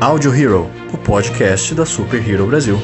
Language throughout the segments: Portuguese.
Audio Hero, o podcast da Super Hero Brasil.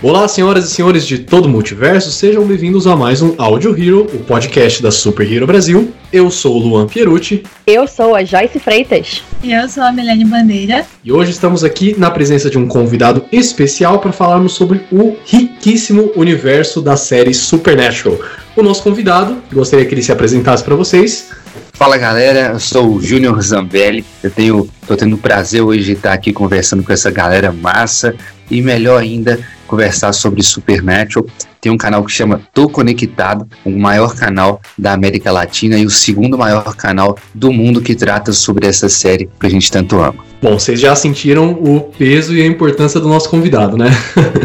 Olá, senhoras e senhores de todo o multiverso, sejam bem-vindos a mais um Audio Hero, o podcast da Super Hero Brasil. Eu sou o Luan Pierucci. Eu sou a Joyce Freitas. E eu sou a Milene Bandeira. E hoje estamos aqui na presença de um convidado especial para falarmos sobre o riquíssimo universo da série Supernatural. O nosso convidado, gostaria que ele se apresentasse para vocês. Fala galera, eu sou o Júnior Zambelli. Eu tenho, tô tendo o prazer hoje de estar aqui conversando com essa galera massa e melhor ainda conversar sobre Supernatural. Tem um canal que chama Tô Conectado, o maior canal da América Latina e o segundo maior canal do mundo que trata sobre essa série que a gente tanto ama. Bom, vocês já sentiram o peso e a importância do nosso convidado, né?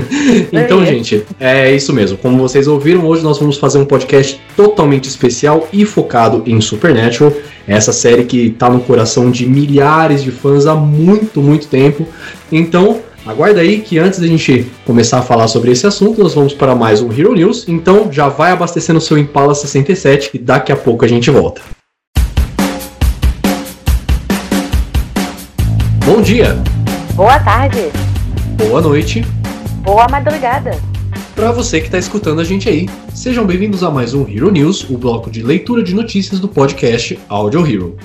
então, é. gente, é isso mesmo. Como vocês ouviram, hoje nós vamos fazer um podcast totalmente especial e focado em Supernatural. Essa série que tá no coração de milhares de fãs há muito, muito tempo. Então, Aguarda aí que antes da gente começar a falar sobre esse assunto, nós vamos para mais um Hero News. Então já vai abastecendo o seu Impala 67 e daqui a pouco a gente volta. Bom dia! Boa tarde! Boa noite! Boa madrugada! Para você que está escutando a gente aí, sejam bem-vindos a mais um Hero News, o bloco de leitura de notícias do podcast Audio Hero.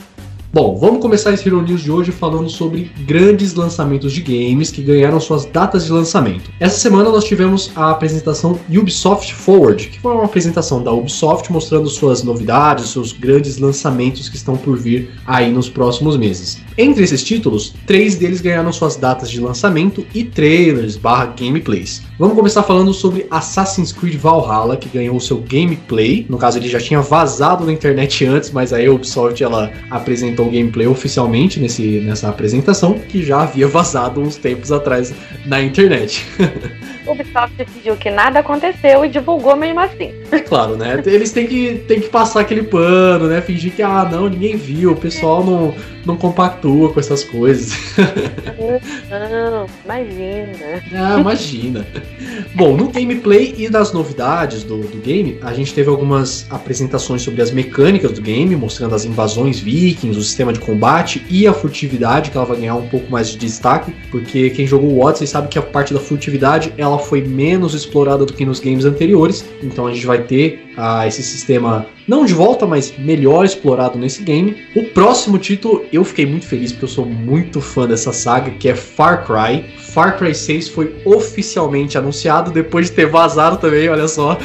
Bom, vamos começar esse Hero News de hoje falando sobre grandes lançamentos de games que ganharam suas datas de lançamento. Essa semana nós tivemos a apresentação Ubisoft Forward, que foi uma apresentação da Ubisoft mostrando suas novidades, seus grandes lançamentos que estão por vir aí nos próximos meses. Entre esses títulos, três deles ganharam suas datas de lançamento e trailers barra gameplays. Vamos começar falando sobre Assassin's Creed Valhalla, que ganhou o seu gameplay. No caso, ele já tinha vazado na internet antes, mas aí a Ubisoft ela apresentou o gameplay oficialmente nesse, nessa apresentação, que já havia vazado uns tempos atrás na internet. Ubisoft fingiu que nada aconteceu e divulgou mesmo assim. É claro, né? Eles têm que, têm que passar aquele pano, né? Fingir que, ah, não, ninguém viu, o pessoal não, não compactua com essas coisas. Não, imagina. Ah, imagina. Bom, no gameplay e das novidades do, do game, a gente teve algumas apresentações sobre as mecânicas do game, mostrando as invasões vikings, o sistema de combate e a furtividade, que ela vai ganhar um pouco mais de destaque, porque quem jogou o Odyssey sabe que a parte da furtividade ela foi menos explorada do que nos games anteriores, então a gente vai ter ah, esse sistema não de volta, mas melhor explorado nesse game. O próximo título eu fiquei muito feliz porque eu sou muito fã dessa saga, que é Far Cry. Far Cry 6 foi oficialmente anunciado depois de ter vazado também, olha só.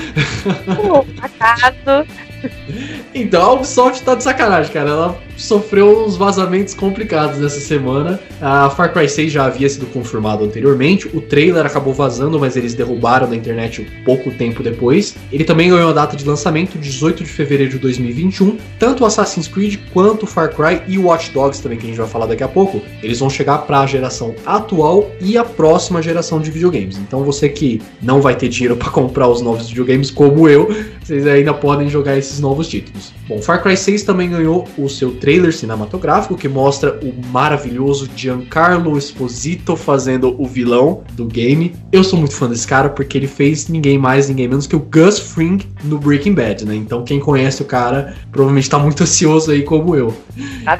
Acaso. Então a Ubisoft tá de sacanagem, cara. Ela sofreu uns vazamentos complicados essa semana. A Far Cry 6 já havia sido confirmado anteriormente. O trailer acabou vazando, mas eles derrubaram da internet pouco tempo depois. Ele também ganhou a data de lançamento, 18 de fevereiro de 2021. Tanto o Assassin's Creed quanto o Far Cry e o Watch Dogs também, que a gente vai falar daqui a pouco, eles vão chegar para a geração atual e a próxima geração de videogames. Então você que não vai ter dinheiro para comprar os novos videogames como eu, vocês ainda podem jogar esses novos títulos. Bom, Far Cry 6 também ganhou o seu trailer cinematográfico que mostra o maravilhoso Giancarlo Esposito fazendo o vilão do game. Eu sou muito fã desse cara porque ele fez ninguém mais, ninguém menos que o Gus Fring no Breaking Bad, né? Então quem conhece o cara provavelmente tá muito ansioso aí como eu.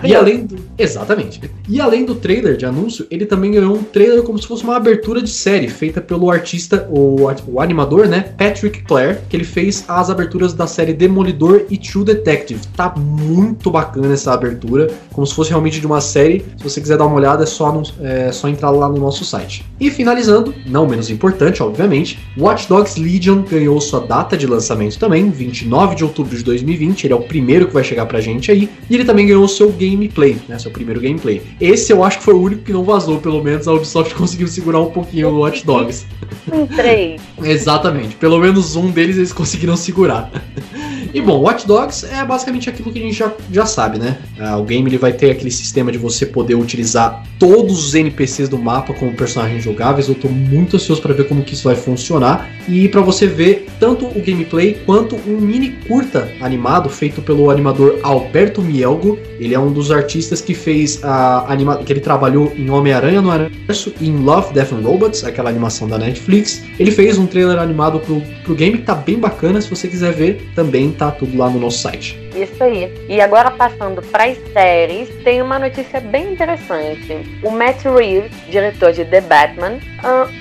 E além do... Exatamente. E além do trailer de anúncio, ele também ganhou um trailer como se fosse uma abertura de série feita pelo artista, o, o animador, né? Patrick Clare, que ele fez as aberturas da série Demolidor e True Detective. Tá muito bacana essa abertura, como se fosse realmente de uma série. Se você quiser dar uma olhada, é só, no, é só entrar lá no nosso site. E finalizando, não menos importante, obviamente, Watch Dogs Legion ganhou sua data de lançamento também, 29 de outubro de 2020. Ele é o primeiro que vai chegar pra gente aí. E ele também ganhou seu gameplay, né? Seu primeiro gameplay. Esse eu acho que foi o único que não vazou, pelo menos a Ubisoft conseguiu segurar um pouquinho o Watch Dogs. Um três. Exatamente. Pelo menos um deles eles conseguiram segurar. E bom, Watch Dogs é basicamente aquilo que a gente já, já sabe, né? Ah, o game ele vai ter aquele sistema de você poder utilizar todos os NPCs do mapa como personagens jogáveis. Eu tô muito ansioso para ver como que isso vai funcionar e para você ver tanto o gameplay quanto um mini curta animado feito pelo animador Alberto Mielgo. Ele é um dos artistas que fez a anima que ele trabalhou em Homem-Aranha no Universo e em Love, Death and Robots, aquela animação da Netflix. Ele fez um trailer animado pro, pro game que tá bem bacana. Se você quiser ver, também tá tudo lá no nosso site. Isso aí. E agora passando para as séries, tem uma notícia bem interessante. O Matt Reeves, diretor de The Batman,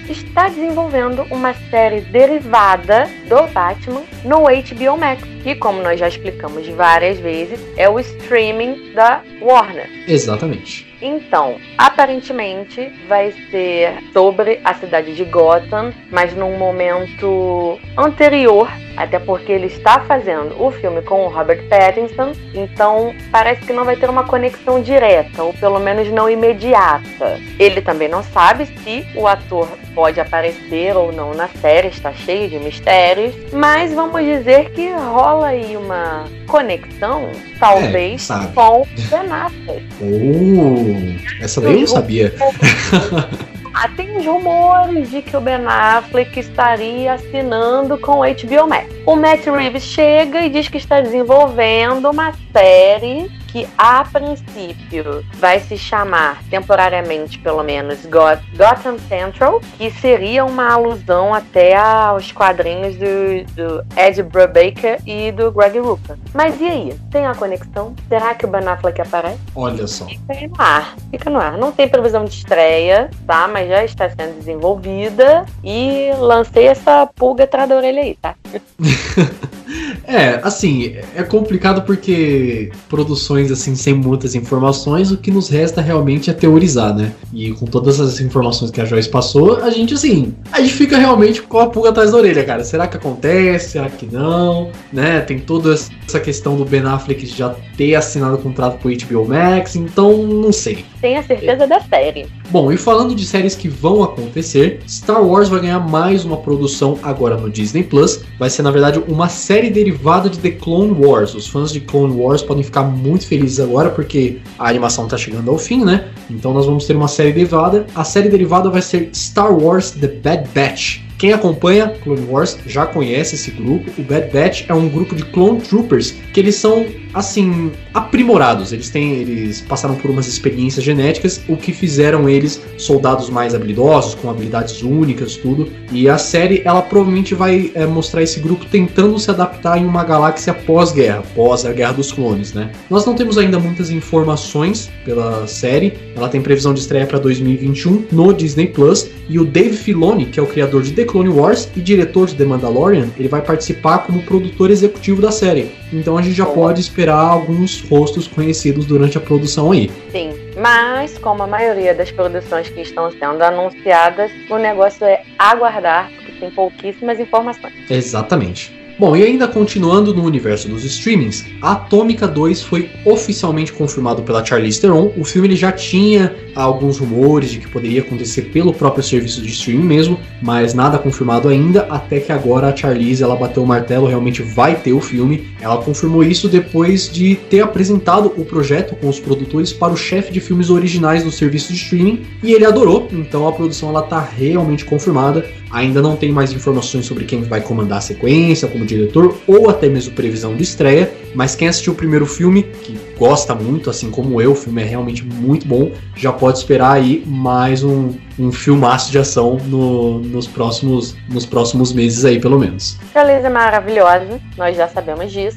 está desenvolvendo uma série derivada do Batman no HBO Max, que, como nós já explicamos várias vezes, é o streaming da Warner. Exatamente. Então, aparentemente vai ser sobre a cidade de Gotham, mas num momento anterior, até porque ele está fazendo o filme com o Robert Pattinson, então parece que não vai ter uma conexão direta, ou pelo menos não imediata. Ele também não sabe se o ator pode aparecer ou não na série, está cheio de mistérios, mas vamos dizer que rola aí uma conexão, talvez, É, com Ben Affleck. Oh, essa daí eu não sabia. Ah, tem rumores de que o Ben Affleck estaria assinando com o HBO Max. O Matt Reeves chega e diz que está desenvolvendo uma série que, a princípio, vai se chamar, temporariamente pelo menos, Got- Gotham Central, que seria uma alusão até aos quadrinhos do, do Ed Brubaker e do Greg Rucka. Mas e aí? Tem a conexão? Será que o Ben Affleck aparece? Olha só. Fica aí no ar. Fica no ar. Não tem previsão de estreia, tá? Mas já está sendo desenvolvida. E lancei essa pulga atrás da orelha aí, tá? É, assim, é complicado porque produções assim sem muitas informações, o que nos resta realmente é teorizar, né? E com todas as informações que a Joyce passou, a gente assim, a gente fica realmente com a pulga atrás da orelha, cara. Será que acontece? Será que não? Né? Tem toda essa questão do Ben Affleck já ter assinado o contrato com o HBO Max, então não sei. Tenha certeza da série. Bom, e falando de séries que vão acontecer, Star Wars vai ganhar mais uma produção agora no Disney Plus. Vai ser, na verdade, uma série derivada de The Clone Wars. Os fãs de Clone Wars podem ficar muito felizes agora porque a animação tá chegando ao fim, né? Então nós vamos ter uma série derivada. A série derivada vai ser Star Wars The Bad Batch. Quem acompanha Clone Wars já conhece esse grupo. O Bad Batch é um grupo de Clone Troopers que eles são assim aprimorados. Eles têm, eles passaram por umas experiências genéticas, o que fizeram eles soldados mais habilidosos, com habilidades únicas, tudo. E a série ela provavelmente vai é, mostrar esse grupo tentando se adaptar em uma galáxia pós-guerra, pós a Guerra dos Clones, né? Nós não temos ainda muitas informações pela série. Ela tem previsão de estreia para 2021 no Disney Plus e o Dave Filoni, que é o criador de The Clone Wars e diretor de The Mandalorian, ele vai participar como produtor executivo da série. Então a gente já pode esperar alguns rostos conhecidos durante a produção aí. Sim. Mas, como a maioria das produções que estão sendo anunciadas, o negócio é aguardar, porque tem pouquíssimas informações. Exatamente. Bom, e ainda continuando no universo dos streamings, Atômica 2 foi oficialmente confirmado pela Charlize Theron. O filme ele já tinha alguns rumores de que poderia acontecer pelo próprio serviço de streaming mesmo, mas nada confirmado ainda, até que agora a Charlize ela bateu o martelo, realmente vai ter o filme. Ela confirmou isso depois de ter apresentado o projeto com os produtores para o chefe de filmes originais do serviço de streaming e ele adorou. Então a produção ela tá realmente confirmada. Ainda não tem mais informações sobre quem vai comandar a sequência como diretor ou até mesmo previsão de estreia, mas quem assistiu o primeiro filme, que gosta muito, assim como eu, o filme é realmente muito bom, já pode esperar aí mais um, um filmaço de ação no- nos, próximos, nos próximos meses aí, pelo menos. Charlize é maravilhosa, nós já sabemos disso.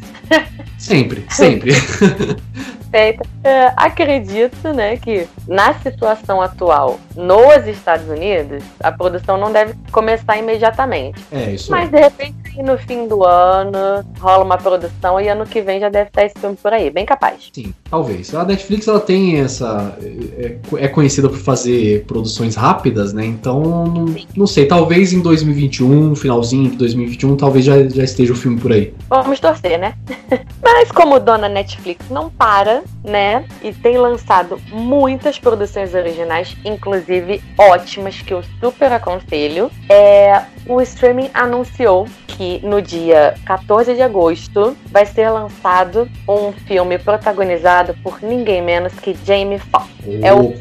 Sempre, sempre. Perfeita. É, acredito, né, que na situação atual nos Estados Unidos, a produção não deve começar imediatamente. É, isso Mas de repente, no fim do ano, rola uma produção e ano que vem já deve estar esse filme por aí, bem capaz. Sim, talvez. A Netflix ela tem essa. É, é conhecida por fazer produções rápidas, né? Então, não, não sei, talvez em 2021, finalzinho de 2021, talvez já, já esteja o filme por aí. Vamos torcer, né? Mas como dona Netflix não para, né? E tem lançado muitas produções originais, inclusive ótimas, que eu super aconselho. É, o streaming anunciou que no dia 14 de agosto vai ser lançado um filme protagonizado por ninguém menos que Jamie Foxx. É o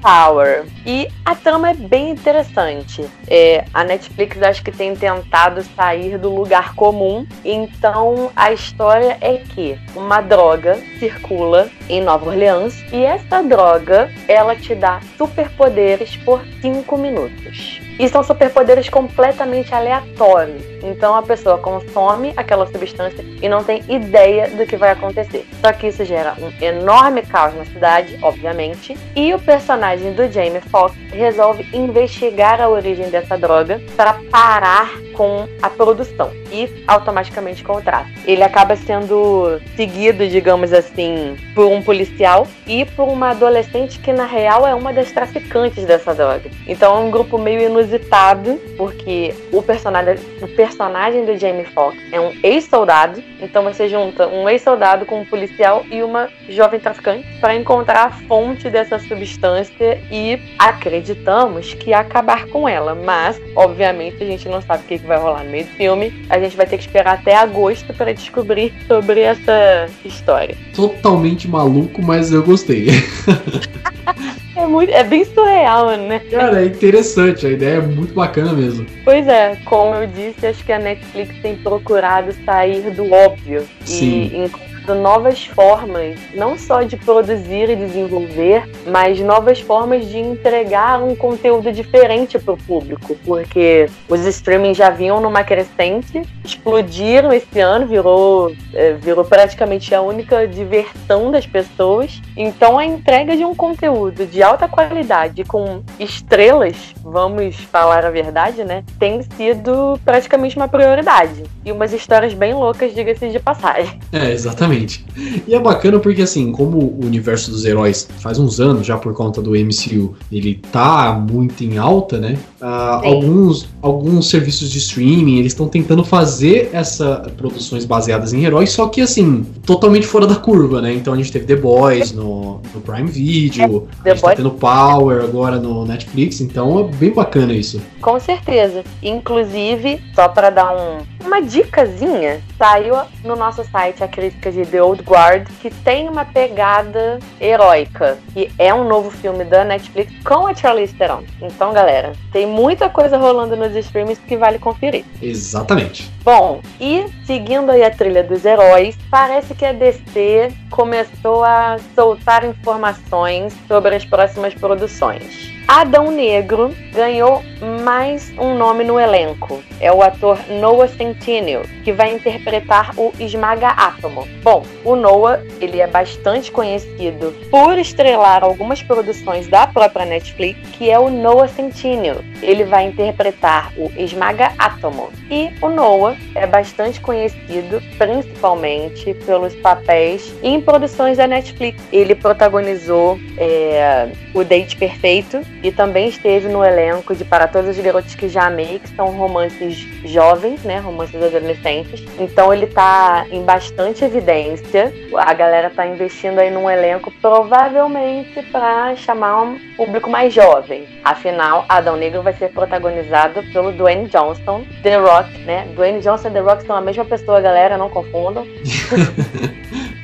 Power. E a trama é bem interessante. É, a Netflix acho que tem tentado sair do lugar comum. Então a história é que uma droga circula em Nova Orleans e essa droga ela te dá superpoderes por 5 minutos. E são superpoderes completamente aleatórios. Então a pessoa consome aquela substância e não tem ideia do que vai acontecer. Só que isso gera um enorme caos na cidade, obviamente. E o personagem do Jamie Foxx resolve investigar a origem dessa droga para parar com a produção e automaticamente com o tráfico. Ele acaba sendo seguido, digamos assim, por um policial e por uma adolescente que na real é uma das traficantes dessa droga. Então é um grupo meio inusitado, porque o personagem, o personagem do Jamie Foxx é um ex-soldado, então você junta um ex-soldado com um policial e uma jovem traficante para encontrar a fonte dessa substância e acreditamos que acabar com ela, mas obviamente a gente não sabe o que vai rolar no meio do filme. A gente vai ter que esperar até agosto para descobrir sobre essa história. Totalmente maluco, mas eu gostei. É, muito, é bem surreal, né? Cara, é interessante, a ideia é muito bacana mesmo. Pois é, como eu disse, acho que a Netflix tem procurado sair do óbvio Sim. e novas formas, não só de produzir e desenvolver, mas novas formas de entregar um conteúdo diferente para o público, porque os streamings já vinham numa crescente, explodiram esse ano, virou, é, virou praticamente a única diversão das pessoas. Então a entrega de um conteúdo de alta qualidade com estrelas, vamos falar a verdade, né, tem sido praticamente uma prioridade. E umas histórias bem loucas, diga-se de passagem. É, exatamente. Exatamente. E é bacana porque, assim, como o universo dos heróis faz uns anos já por conta do MCU, ele tá muito em alta, né? Uh, alguns, alguns serviços de streaming, eles estão tentando fazer essas produções baseadas em heróis, só que, assim, totalmente fora da curva, né? Então a gente teve The Boys no, no Prime Video, é, a gente tá tendo Power agora no Netflix, então é bem bacana isso. Com certeza. Inclusive, só para dar um, uma dicasinha, saiu no nosso site a crítica de The Old Guard, que tem uma pegada heróica, que é um novo filme da Netflix com a Charlize Theron. Então, galera, tem muita coisa rolando nos streams que vale conferir. Exatamente. Bom, e seguindo aí a trilha dos heróis, parece que a DC começou a soltar informações sobre as próximas produções. Adão Negro ganhou mais um nome no elenco. É o ator Noah Centineo, que vai interpretar o Esmaga Átomo. Bom, o Noah, ele é bastante conhecido por estrelar algumas produções da própria Netflix, que é o Noah Centineo. Ele vai interpretar o Esmaga Átomo. E o Noah é bastante conhecido principalmente pelos papéis em produções da Netflix. Ele protagonizou é, O Date Perfeito, e também esteve no elenco de Para Todos os Garotos que Já Amei, que são romances jovens, né, romances adolescentes. Então ele tá em bastante evidência. A galera tá investindo aí num elenco provavelmente para chamar um público mais jovem. Afinal, Adão Negro vai ser protagonizado pelo Dwayne Johnson, The Rock, né? Dwayne Johnson e The Rock são a mesma pessoa, galera, não confundam.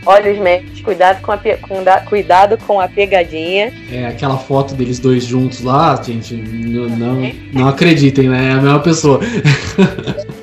Olha os memes, cuidado com, a, cuidado com a pegadinha. É, aquela foto deles dois juntos lá, gente, não, não, não acreditem, né? É a mesma pessoa.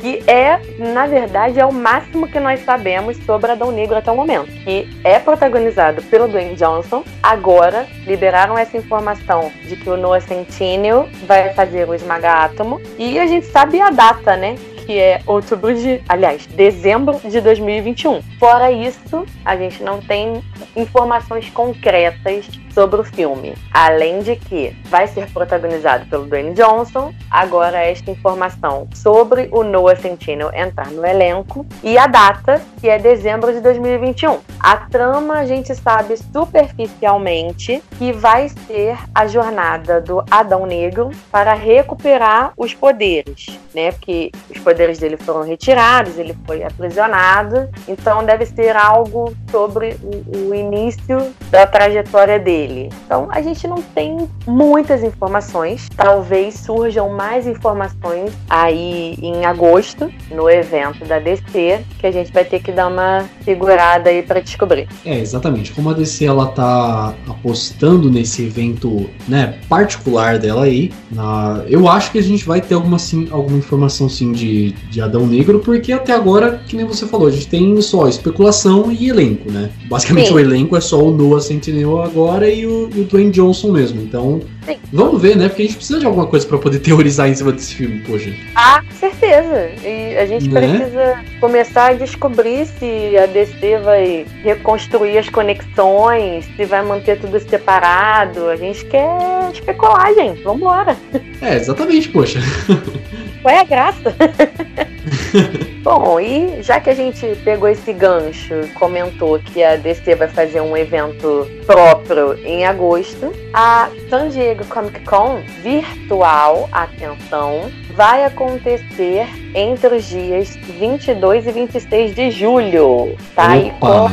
que é, na verdade, é o máximo que nós sabemos sobre Adão Negro até o momento. Que é protagonizado pelo Dwayne Johnson. Agora, liberaram essa informação de que o Noah Centineo vai fazer o Esmaga Átomo. E a gente sabe a data, né? Que é outubro de, aliás, dezembro de 2021. Fora isso, a gente não tem informações concretas sobre o filme. Além de que vai ser protagonizado pelo Dwayne Johnson, agora esta informação sobre o Noah Centineo entrar no elenco e a data que é dezembro de 2021. A trama a gente sabe superficialmente que vai ser a jornada do Adão Negro para recuperar os poderes, né? Porque os poderes dele foram retirados, ele foi aprisionado, então deve ser algo sobre o, o início da trajetória dele. Então a gente não tem muitas informações, talvez surjam mais informações aí em agosto, no evento da DC, que a gente vai ter que dar uma segurada aí para descobrir. É, exatamente. Como a DC ela tá apostando nesse evento, né, particular dela aí, na... eu acho que a gente vai ter alguma, sim, alguma informação sim de, de Adão Negro, porque até agora, que nem você falou, a gente tem só especulação e elenco, né? Basicamente sim. o elenco é só o Noah Centineo agora e o, e o Dwayne Johnson mesmo. Então, sim. vamos ver, né? Porque a gente precisa de alguma coisa para poder teorizar em cima desse filme, poxa. Ah, certeza. E a gente né? precisa começar a descobrir se a DC vai reconstruir as conexões, se vai manter tudo separado. A gente quer especular, gente. Vambora. É, exatamente, poxa. Qual é a graça? Bom, e já que a gente pegou esse gancho, comentou que a DC vai fazer um evento próprio em agosto, a San Diego Comic Con virtual, atenção, vai acontecer entre os dias 22 e 26 de julho. Tá aí com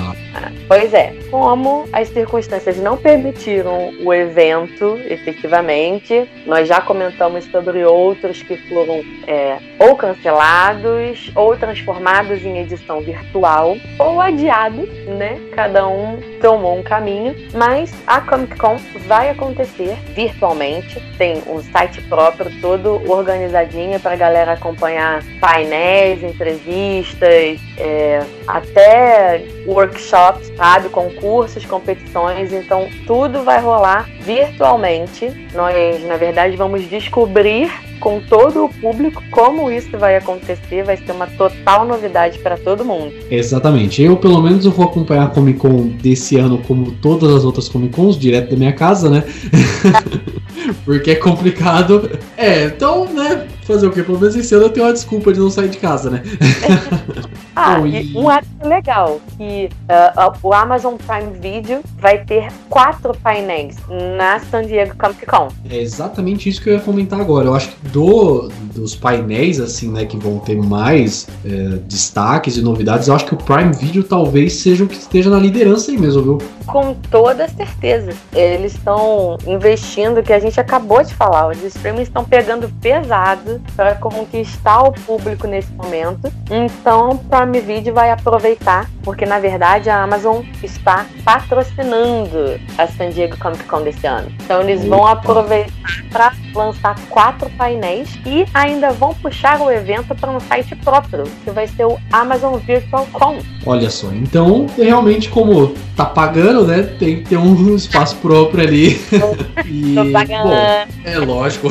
Pois é, como as circunstâncias não permitiram o evento efetivamente, nós já comentamos sobre outros que foram é, ou cancelados ou transformados em edição virtual ou adiados, né? Cada um tomou um caminho, mas a Comic Con vai acontecer virtualmente, tem um site próprio todo organizadinho para galera acompanhar painéis, entrevistas, é, até workshops, sabe? Concursos, competições. Então, tudo vai rolar virtualmente. Nós, na verdade, vamos descobrir com todo o público como isso vai acontecer. Vai ser uma total novidade para todo mundo. Exatamente. Eu, pelo menos, eu vou acompanhar a Comic Con desse ano, como todas as outras Comic Cons, direto da minha casa, né? Porque é complicado. É, então, né? Fazer o quê? Pelo menos esse ano eu tenho uma desculpa de não sair de casa, né? ah, Bom, e... um ato legal, que uh, o Amazon Prime Video vai ter quatro painéis na San Diego Comic Con. É exatamente isso que eu ia comentar agora. Eu acho que do, dos painéis, assim, né, que vão ter mais é, destaques e novidades, eu acho que o Prime Video talvez seja o que esteja na liderança aí mesmo, viu? Com toda certeza. Eles estão investindo, que a gente acabou de falar, os streamings estão pegando pesado para conquistar o público nesse momento. Então, Prime Video vai aproveitar, porque na verdade a Amazon está patrocinando a San Diego Comic Con desse ano. Então, eles vão aproveitar para lançar quatro painéis e ainda vão puxar o evento para um site próprio, que vai ser o Amazon Virtual Con. Olha só, então realmente como tá pagando, né, tem que ter um espaço próprio ali. e, Tô pagando. Bom, é lógico.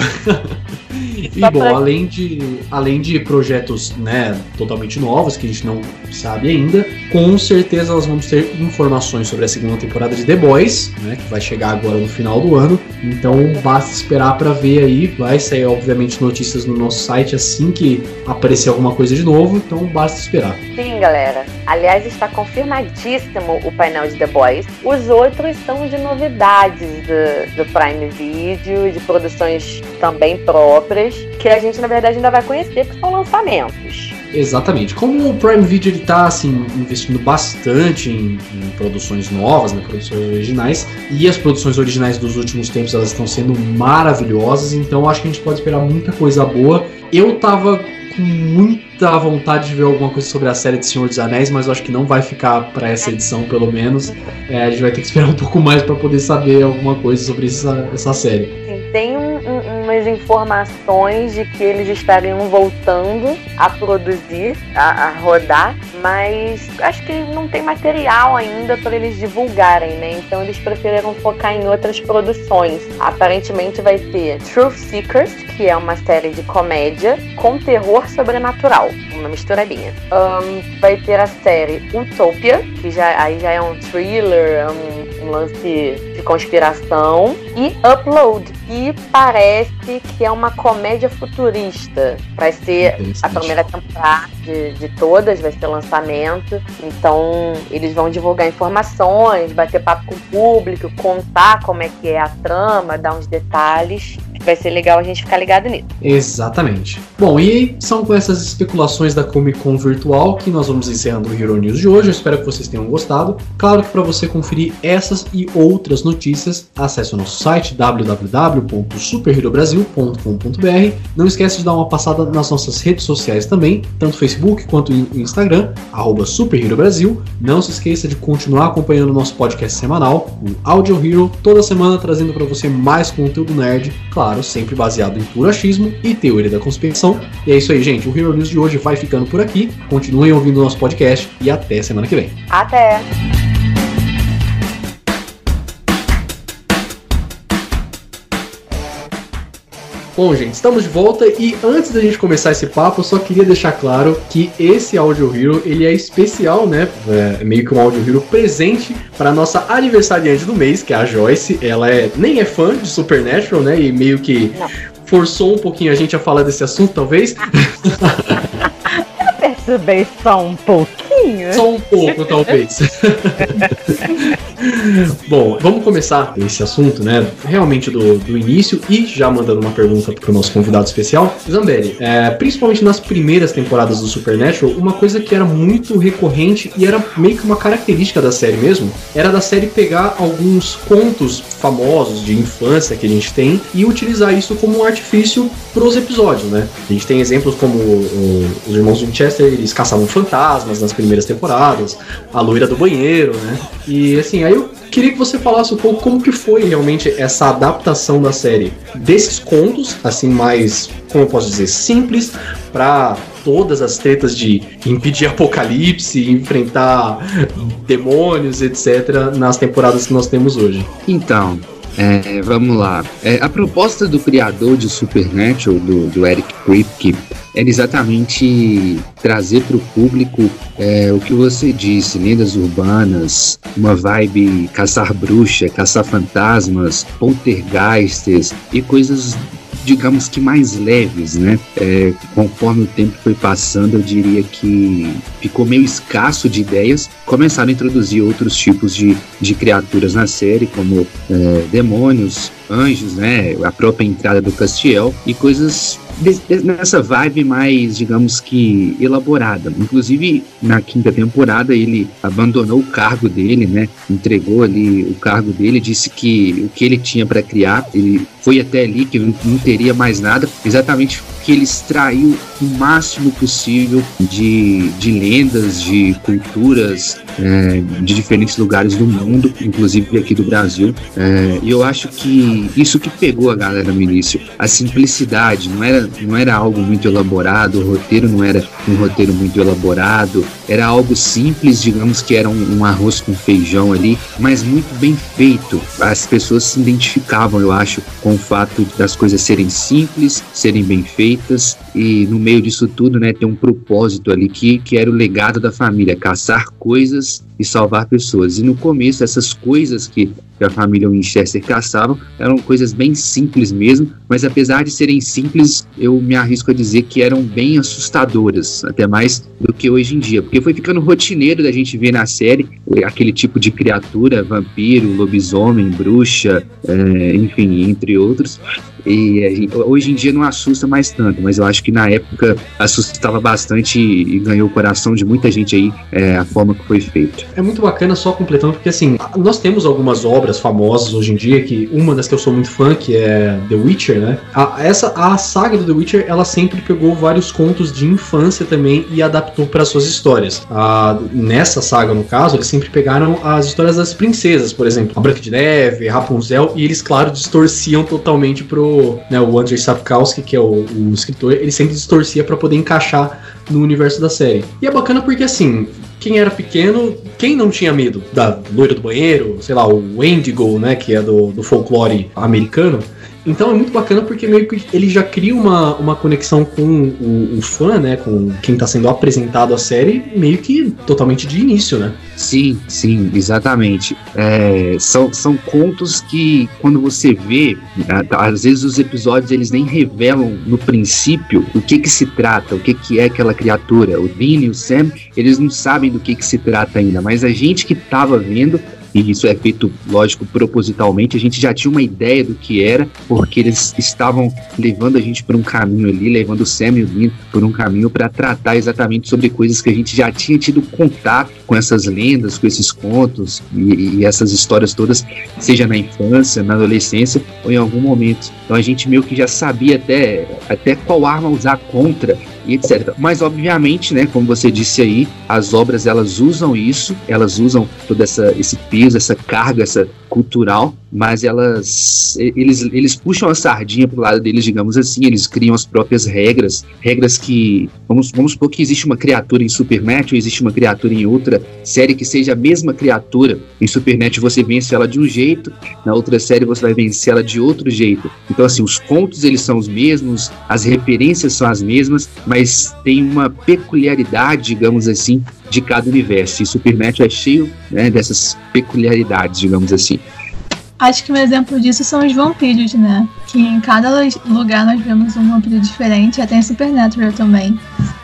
E bom, além de, além de projetos né, totalmente novos que a gente não sabe ainda, com certeza nós vamos ter informações sobre a segunda temporada de The Boys, né, que vai chegar agora no final do ano. Então basta esperar para ver aí. Vai sair, obviamente, notícias no nosso site assim que aparecer alguma coisa de novo. Então basta esperar. Galera. Aliás, está confirmadíssimo o painel de The Boys. Os outros são de novidades do, do Prime Video, de produções também próprias, que a gente, na verdade, ainda vai conhecer, porque são lançamentos. Exatamente. Como o Prime Video ele tá assim investindo bastante em, em, produções novas, né, produções originais, e as produções originais dos últimos tempos elas estão sendo maravilhosas, então acho que a gente pode esperar muita coisa boa. Eu tava com muita vontade de ver alguma coisa sobre a série de Senhor dos Anéis, mas eu acho que não vai ficar para essa edição, pelo menos. É, a gente vai ter que esperar um pouco mais para poder saber alguma coisa sobre essa, essa série. Tem um, um, umas informações de que eles estariam voltando a produzir, a, a rodar, mas acho que não tem material ainda para eles divulgarem, né? Então eles preferiram focar em outras produções. Aparentemente vai ter Truth Seekers, que é uma série de comédia com terror sobrenatural, uma misturadinha. Um, vai ter a série Utopia, que já, aí já é um thriller, um um lance de conspiração, e Upload, que parece que é uma comédia futurista. Vai ser a primeira temporada de, de todas, vai ser lançamento. Então, eles vão divulgar informações, bater papo com o público, contar como é que é a trama, dar uns detalhes vai ser legal a gente ficar ligado nisso. Exatamente. Bom, e são com essas especulações da Comic Con virtual que nós vamos encerrando o Hero News de hoje. Eu espero que vocês tenham gostado. Claro que para você conferir essas e outras notícias, acesse o nosso site www.superherobrasil.com.br. Não esquece de dar uma passada nas nossas redes sociais também, tanto Facebook quanto Instagram, arroba Brasil. Não se esqueça de continuar acompanhando o nosso podcast semanal, o Audio Hero, toda semana trazendo para você mais conteúdo nerd, claro claro, sempre baseado em puro achismo e teoria da conspiração. E é isso aí, gente. O Hero News de hoje vai ficando por aqui. Continuem ouvindo o nosso podcast e até semana que vem. Até! Bom, gente, estamos de volta e antes da gente começar esse papo, eu só queria deixar claro que esse Audio Hero, ele é especial, né? É meio que um Audio Hero presente para nossa aniversariante do mês, que é a Joyce. Ela é nem é fã de Supernatural, né? E meio que forçou um pouquinho a gente a falar desse assunto, talvez. eu percebi só um pouquinho. Só um pouco, talvez. Bom, vamos começar esse assunto, né? Realmente do, do início e já mandando uma pergunta para o nosso convidado especial. Zambelli, é, principalmente nas primeiras temporadas do Supernatural, uma coisa que era muito recorrente e era meio que uma característica da série mesmo, era da série pegar alguns contos famosos de infância que a gente tem e utilizar isso como um artifício para os episódios, né? A gente tem exemplos como o, os irmãos Winchester, eles caçavam fantasmas nas primeiras temporadas, a loira do banheiro, né? E assim, aí eu queria que você falasse um pouco como que foi realmente essa adaptação da série desses contos, assim, mais, como eu posso dizer, simples, para todas as tretas de impedir apocalipse, enfrentar demônios, etc., nas temporadas que nós temos hoje. Então, é, vamos lá. É, a proposta do criador de Supernatural, do, do Eric Kripke, era exatamente trazer para o público é, o que você disse, lendas urbanas, uma vibe caçar bruxa, caçar fantasmas, poltergeists e coisas digamos que mais leves, né? É, conforme o tempo foi passando, eu diria que ficou meio escasso de ideias. Começaram a introduzir outros tipos de, de criaturas na série, como é, demônios, anjos, né? A própria entrada do Castiel e coisas nessa vibe mais, digamos que, elaborada. Inclusive, na quinta temporada, ele abandonou o cargo dele, né? Entregou ali o cargo dele, disse que o que ele tinha para criar, ele foi até ali, que não teria mais nada, exatamente que ele extraiu o máximo possível de, de lendas, de culturas é, de diferentes lugares do mundo, inclusive aqui do Brasil. É, e eu acho que isso que pegou a galera no início, a simplicidade, não era, não era algo muito elaborado, o roteiro não era um roteiro muito elaborado, era algo simples, digamos que era um, um arroz com feijão ali, mas muito bem feito. As pessoas se identificavam, eu acho, com o fato das coisas serem simples, serem bem feitas e no meio disso tudo, né, ter um propósito ali que, que era o legado da família, caçar coisas e salvar pessoas. E no começo, essas coisas que, que a família Winchester caçavam eram coisas bem simples mesmo, mas apesar de serem simples, eu me arrisco a dizer que eram bem assustadoras, até mais do que hoje em dia, porque foi ficando rotineiro da gente ver na série aquele tipo de criatura, vampiro, lobisomem, bruxa, é, enfim, entre outros. E hoje em dia não assusta mais tanto, mas eu acho que na época assustava bastante e, e ganhou o coração de muita gente aí é, a forma que foi feito. É muito bacana, só completando, porque assim, nós temos algumas obras famosas hoje em dia, que uma das que eu sou muito fã, que é The Witcher, né? A, essa, a saga do The Witcher, ela sempre pegou vários contos de infância também e adaptou para suas histórias. A, nessa saga, no caso, eles sempre pegaram as histórias das princesas, por exemplo, a Branca de Neve, Rapunzel, e eles, claro, distorciam totalmente pro né, o Andrzej Sapkowski, que é o, o escritor, ele sempre distorcia para poder encaixar no universo da série. E é bacana porque assim, quem era pequeno, quem não tinha medo da loira do banheiro, sei lá, o Wendigo, né, que é do, do folclore americano, então é muito bacana porque meio que ele já cria uma, uma conexão com o, o fã, né? Com quem tá sendo apresentado a série, meio que totalmente de início, né? Sim, sim, exatamente. É, são, são contos que, quando você vê, às vezes os episódios eles nem revelam no princípio o que que se trata, o que que é aquela criatura. O Dean e o Sam, eles não sabem do que que se trata ainda, mas a gente que tava vendo e isso é feito, lógico, propositalmente, a gente já tinha uma ideia do que era, porque eles estavam levando a gente por um caminho ali, levando o Sam e o Lin por um caminho para tratar exatamente sobre coisas que a gente já tinha tido contato com essas lendas, com esses contos e, e essas histórias todas, seja na infância, na adolescência ou em algum momento. Então a gente meio que já sabia até, até qual arma usar contra e etc. Mas obviamente, né, como você disse aí, as obras elas usam isso, elas usam todo essa, esse peso, essa carga, essa cultural, mas elas eles, eles puxam a sardinha pro lado deles, digamos assim, eles criam as próprias regras, regras que vamos vamos supor que existe uma criatura em Supermatch ou existe uma criatura em outra série que seja a mesma criatura. Em Supermatch você vence ela de um jeito, na outra série você vai vencer ela de outro jeito. Então assim, os pontos eles são os mesmos, as referências são as mesmas, mas tem uma peculiaridade, digamos assim, de cada universo. E Supermatch é cheio né, dessas peculiaridades, digamos assim. Acho que um exemplo disso são os vampiros, né? Que em cada lugar nós vemos um vampiro diferente, até em Supernatural também,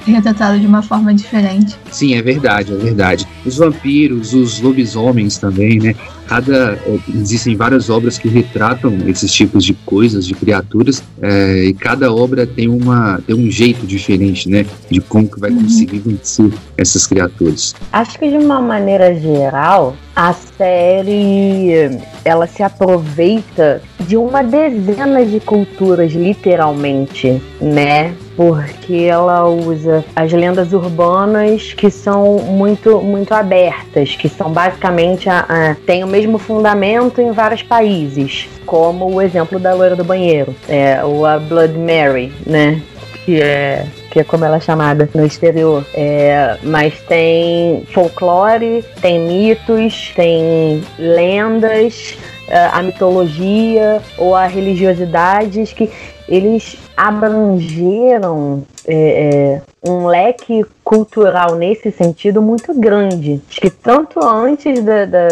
retratado de uma forma diferente. Sim, é verdade, é verdade. Os vampiros, os lobisomens também, né? cada é, existem várias obras que retratam esses tipos de coisas, de criaturas, é, e cada obra tem uma tem um jeito diferente, né, de como que vai uhum. conseguir vencer essas criaturas. Acho que de uma maneira geral a série ela se aproveita de uma dezena de culturas literalmente, né? porque ela usa as lendas urbanas que são muito muito abertas, que são basicamente a, a, tem o mesmo fundamento em vários países, como o exemplo da loira do banheiro, é, ou a Blood Mary, né? Que é que é como ela é chamada no exterior. É, mas tem folclore, tem mitos, tem lendas, é, a mitologia ou a religiosidades que eles abrangeram é, é, um leque cultural nesse sentido muito grande. Acho que tanto antes da, da,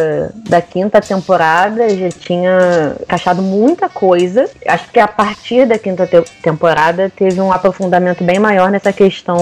da, quinta temporada já tinha achado muita coisa. Acho que a partir da quinta te temporada teve um aprofundamento bem maior nessa questão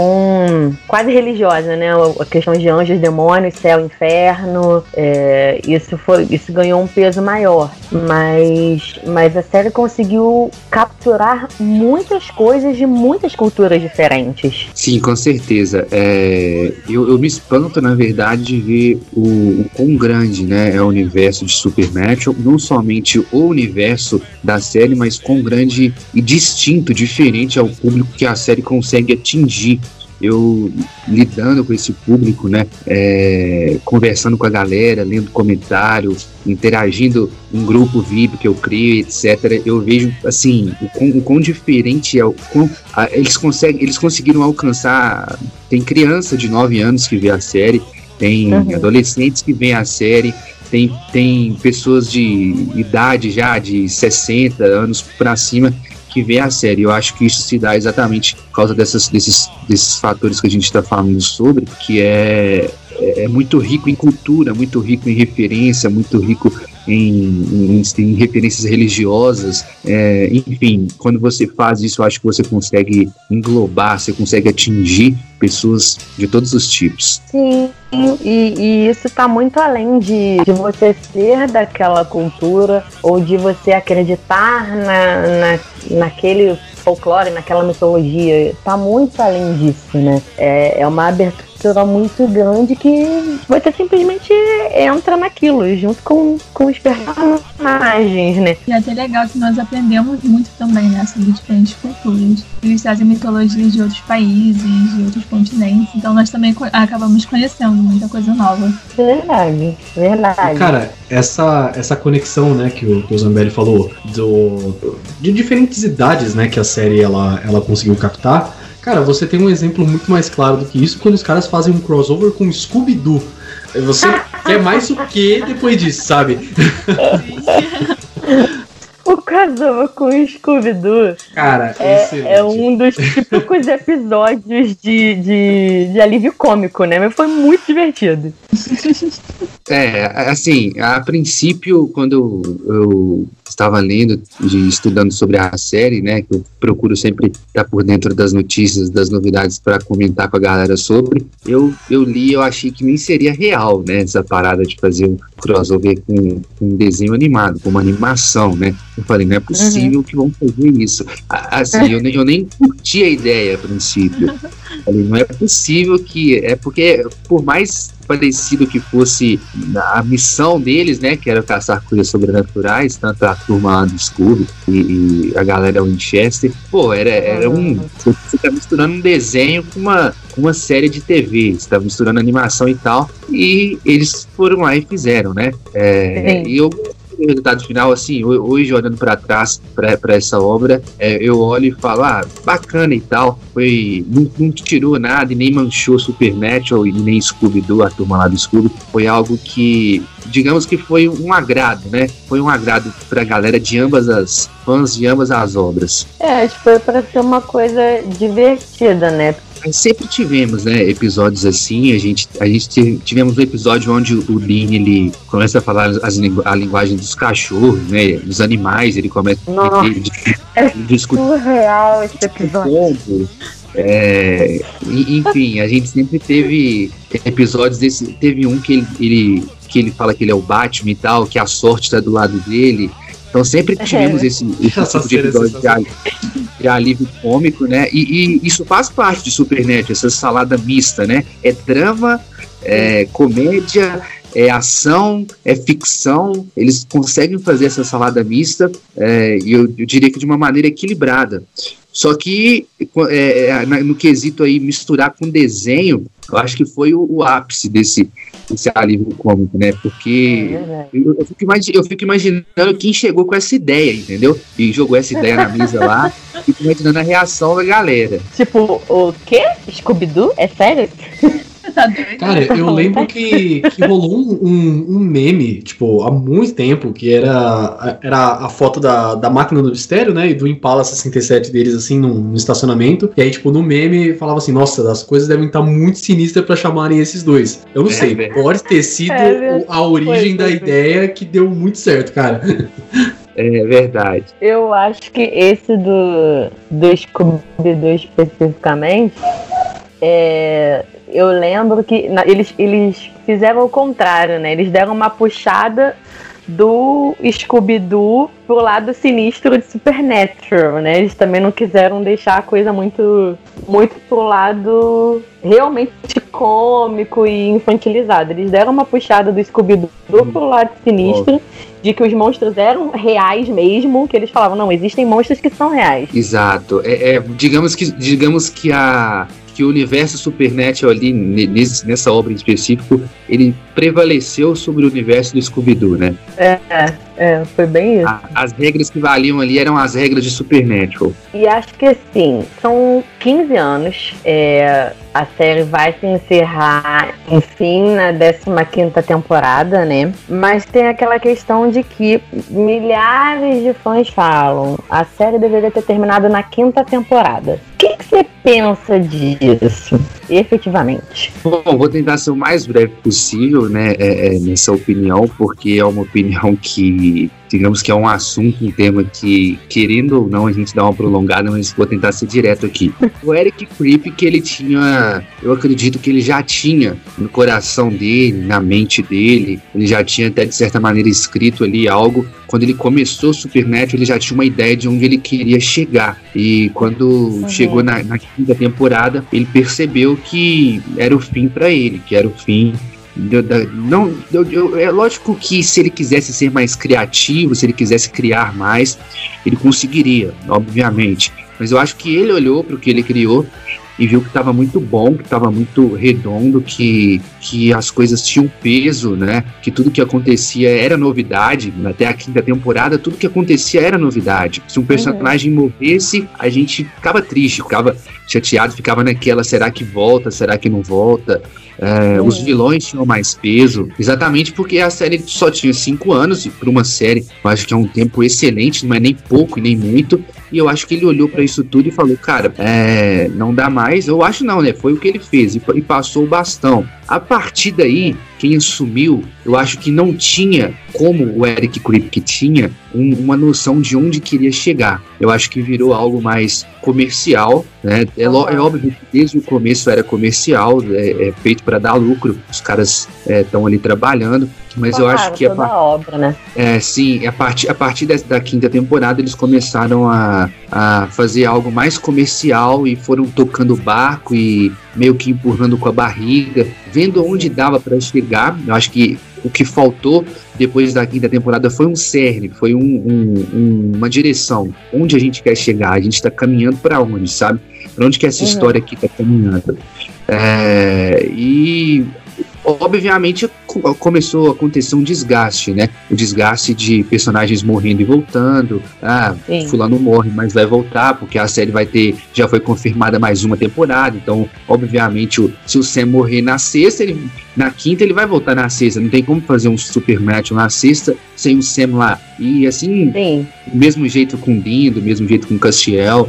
quase religiosa, né? A questão de anjos, demônios, céu, inferno. É, isso foi, isso ganhou um peso maior. Mas, mas a série conseguiu capturar muitas coisas de muitas culturas diferentes. Sim, com certeza. É, eu, eu, me espanto, na verdade, de ver o, o quão grande né, é o universo de Supernatural, não somente o universo da série, mas quão grande e distinto, diferente ao público que a série consegue atingir eu lidando com esse público, né, é, conversando com a galera, lendo comentários, interagindo em grupo VIP que eu crio, etc. Eu vejo assim o quão, o quão diferente é o quão, a, eles conseguem, eles conseguiram alcançar. Tem criança de 9 anos que vê a série, tem uhum. adolescentes que vê a série, tem, tem pessoas de idade já de 60 anos para cima que vê a série. Eu acho que isso se dá exatamente por causa dessas, desses, desses fatores que a gente está falando sobre, que é, é, é muito rico em cultura, muito rico em referência, muito rico em, em, em referências religiosas, é, enfim, quando você faz isso, acho que você consegue englobar, você consegue atingir pessoas de todos os tipos. Sim, e, e isso está muito além de, de você ser daquela cultura ou de você acreditar na, na, naquele folclore, naquela mitologia. Está muito além disso, né? É, é uma abertura muito grande que você simplesmente entra naquilo, junto com, com os personagens, né? E é até legal que nós aprendemos muito também, né, sobre diferentes culturas. Eles trazem mitologias de outros países, de outros continentes, então nós também acabamos conhecendo muita coisa nova. Verdade, verdade. Cara, essa, essa conexão, né, que o, que o Zambelli falou, do, de diferentes idades, né, que a série ela, ela conseguiu captar, Cara, você tem um exemplo muito mais claro do que isso quando os caras fazem um crossover com Scooby-Doo. Você quer mais o que depois disso, sabe? Crossover com o Scooby-Doo Cara, é, excelente. é um dos típicos episódios de, de, de alívio cômico, né? Mas foi muito divertido. É, assim, a princípio, quando eu, estava lendo e estudando sobre a série, né, que eu procuro sempre estar por dentro das notícias, das novidades para comentar com a galera sobre, eu, eu li eu achei que nem seria real, né, essa parada de fazer um crossover com, com um desenho animado, com uma animação, né. Eu falei, não é possível que vão fazer isso. Assim, eu nem, eu nem curti a ideia a princípio. Falei, não é possível que. É porque, por mais parecido que fosse a missão deles, né? Que era caçar coisas sobrenaturais, tanto a turma lá do Scooby e, e a galera Winchester. Pô, era, era um. Você tá misturando um desenho com uma, com uma série de TV, você tá misturando animação e tal. E eles foram lá e fizeram, né? É, e eu o resultado final, assim, ho- hoje olhando para trás para essa obra, é, eu olho e falo, ah, bacana e tal, foi, não, não tirou nada e nem manchou Supernatural e nem Scooby-Doo, a turma lá do Scooby, foi algo que, digamos que foi um agrado, né? Foi um agrado pra galera de ambas as, fãs de ambas as obras. É, acho que foi pra ser uma coisa divertida, né? Sempre tivemos, né, episódios assim. A gente, a gente tive- tivemos um episódio onde o Dean ele começa a falar as, a linguagem dos cachorros, né, dos animais. Ele começa Nossa. a discutir Surreal esse episódio. É, enfim, a gente sempre teve episódios desse. Teve um que ele, ele- que ele fala que ele é o Batman e tal, que a sorte tá do lado dele. Então sempre tivemos esse, esse Essa tipo de é episódio de, ali- de alívio cômico, né? E, e isso faz parte de Supernet, essa salada mista, né? É drama, é comédia, é ação, é ficção. Eles conseguem fazer essa salada mista, é, e eu, eu diria que de uma maneira equilibrada. Só que é, é, no quesito aí misturar com desenho, eu acho que foi o, o ápice desse, alívio cômico, né? É Porque verdade. eu, eu fico eu fico imaginando quem chegou com essa ideia, entendeu? E jogou essa ideia na mesa lá, fico imaginando a reação da galera. Tipo, o quê? Scooby-Doo? É sério? Tá doido? Cara, eu lembro que, que rolou um, um, um meme, tipo, há muito tempo, que era, era a foto da, da máquina do mistério, né? E do Impala 67 deles, assim, num, num estacionamento. E aí, tipo, no meme falava assim, nossa, as coisas devem estar muito sinistras pra chamarem esses dois. Eu não É, sei, velho. pode ter sido É, a origem Foi, da foi. ideia que deu muito certo, cara. É verdade. Eu acho que esse do, do Scooby-Doo especificamente, é, eu lembro que na- eles, eles fizeram o contrário, né? Eles deram uma puxada do Scooby-Doo pro lado sinistro de Supernatural, né? Eles também não quiseram deixar a coisa muito, muito pro lado realmente cômico e infantilizado. Eles deram uma puxada do Scooby-Doo pro lado sinistro, de que os monstros eram reais mesmo, que eles falavam, não, existem monstros que são reais. Exato. É, é, digamos que, digamos que a que o universo Supernatural ali nesse- nessa obra em específico ele prevaleceu sobre o universo do Scooby-Doo, né? É, é, foi bem isso. A- as regras que valiam ali eram as regras de Supernatural. E acho que assim, são 15 anos. é, a série vai se encerrar, enfim, na 15 temporada, né? Mas tem aquela questão de que milhares de fãs falam a série deveria ter terminado na quinta temporada. O que que você pensa disso, efetivamente? Bom, vou tentar ser o mais breve possível, né, é, é, nessa opinião, porque é uma opinião que, digamos que é um assunto, um tema que, querendo ou não, a gente dá uma prolongada, mas vou tentar ser direto aqui. O Eric Creep, que ele tinha, eu acredito que ele já tinha no coração dele, na mente dele, ele já tinha até de certa maneira escrito ali algo. Quando ele começou o Supernatural, ele já tinha uma ideia de onde ele queria chegar. E quando chegou na, na quinta temporada, ele percebeu que era o fim para ele, que era o fim não, é lógico que se ele quisesse ser mais criativo, se ele quisesse criar mais, ele conseguiria, obviamente. Mas eu acho que ele olhou para o que ele criou e viu que estava muito bom, que estava muito redondo, que, que as coisas tinham peso, né? Que tudo que acontecia era novidade. Até a quinta temporada, tudo que acontecia era novidade. Se um uhum. personagem uhum. morresse, a gente ficava triste, ficava chateado, ficava naquela: será que volta, será que não volta? É, Os vilões tinham mais peso, exatamente porque a série só tinha cinco anos, e para uma série, eu acho que é um tempo excelente, não é nem pouco e nem muito. E eu acho que ele olhou para isso tudo e falou: cara, é, não dá mais. Eu acho não, né? Foi o que ele fez e, e passou o bastão. A partir daí, quem assumiu, eu acho que não tinha, como o Eric Kripke tinha, um, uma noção de onde queria chegar. Eu acho que virou algo mais comercial, né? É, é óbvio que desde o começo era comercial, é, é feito para dar lucro, os caras estão é, ali trabalhando, mas claro, eu acho que a, a obra, né? É, sim, a partir, a partir da, da quinta temporada eles começaram a, a fazer algo mais comercial e foram tocando o barco e meio que empurrando com a barriga, vendo onde dava para chegar. Eu acho que o que faltou depois da quinta temporada foi um cerne, foi um, um, uma direção. Onde a gente quer chegar? A gente está caminhando para onde, sabe? Para onde que essa uhum. história aqui está caminhando? É, e obviamente começou a acontecer um desgaste, né? O desgaste de personagens morrendo e voltando. Ah, Sim. fulano morre, mas vai voltar, porque a série vai ter, já foi confirmada mais uma temporada. Então, obviamente, o, se o Sam morrer na sexta, ele, na quinta ele vai voltar na sexta. Não tem como fazer um super match na sexta sem o Sam lá. E assim, Sim. do mesmo jeito com o Dean, do mesmo jeito com o Castiel.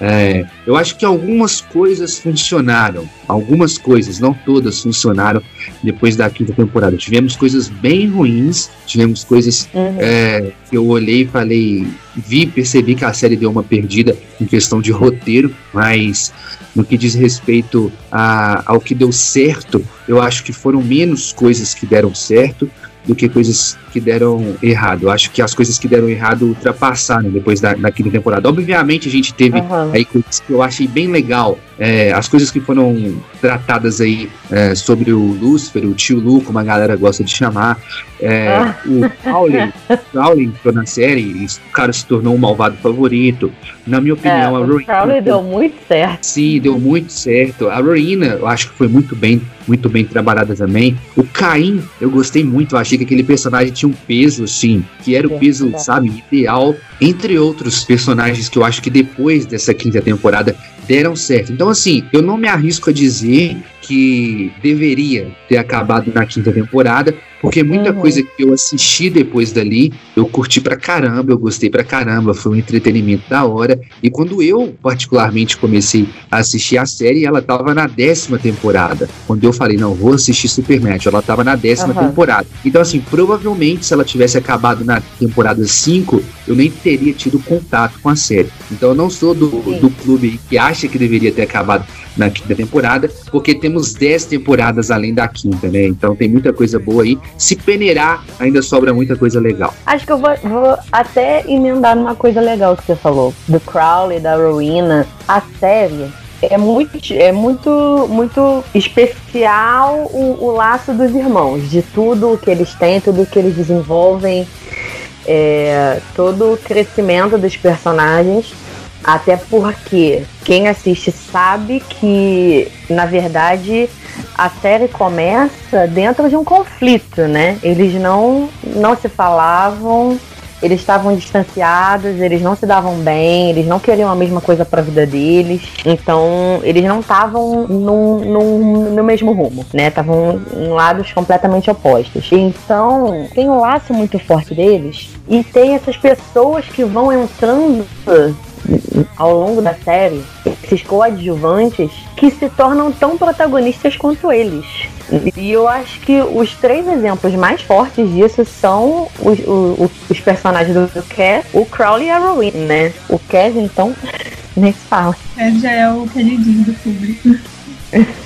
É, eu acho que algumas coisas funcionaram, algumas coisas, não todas funcionaram depois da quinta temporada. Tivemos coisas bem ruins, tivemos coisas uhum. é, que eu olhei e falei, vi, percebi que a série deu uma perdida em questão de roteiro, mas no que diz respeito a, ao que deu certo, eu acho que foram menos coisas que deram certo do que coisas que deram errado. Eu acho que as coisas que deram errado ultrapassaram depois da, da quinta temporada. Obviamente, a gente teve uhum. aí coisas que eu achei bem legal. É, as coisas que foram tratadas aí é, sobre o Lúcifer, o tio Lu, como a galera gosta de chamar. É, ah. O Crowley entrou na série, o cara se tornou um malvado favorito. Na minha opinião, é, a Rowena. O Crowley deu muito certo. Sim, deu muito certo. A Rowena, eu acho que foi muito bem, muito bem trabalhada também. O Caim, eu gostei muito, eu achei que aquele personagem tinha um peso, assim, que era o peso, sabe, ideal, entre outros personagens que eu acho que depois dessa quinta temporada deram certo. Então, assim, eu não me arrisco a dizer que deveria ter acabado na quinta temporada, porque muita uhum. coisa que eu assisti depois dali, eu curti pra caramba, eu gostei pra caramba, foi um entretenimento da hora. E quando eu, particularmente, comecei a assistir a série, ela tava na décima temporada. Quando eu falei, não, vou assistir Supermatch, ela tava na décima uhum. temporada. Então, assim, provavelmente se ela tivesse acabado na temporada 5, eu nem teria tido contato com a série. Então, eu não sou do, do clube que acha que deveria ter acabado na quinta temporada, porque temos 10 temporadas além da quinta, né? Então tem muita coisa boa aí. Se peneirar, ainda sobra muita coisa legal. Acho que eu vou, vou até emendar numa coisa legal que você falou, do Crowley, da Rowena. A série é muito, é muito, muito especial o, o, laço dos irmãos, de tudo que eles têm, tudo que eles desenvolvem, é, todo o crescimento dos personagens. Até porque quem assiste sabe que, na verdade, a série começa dentro de um conflito, né? Eles não, não se falavam, eles estavam distanciados, eles não se davam bem, eles não queriam a mesma coisa para a vida deles, então eles não estavam no mesmo rumo, né? Estavam em lados completamente opostos. Então tem um laço muito forte deles e tem essas pessoas que vão entrando ao longo da série, esses coadjuvantes que se tornam tão protagonistas quanto eles. E eu acho que os três exemplos mais fortes disso são os, os, os personagens do Cass, o Crowley e a Rowena, né? O Cass, então, nem se fala. É, já é o queridinho do público.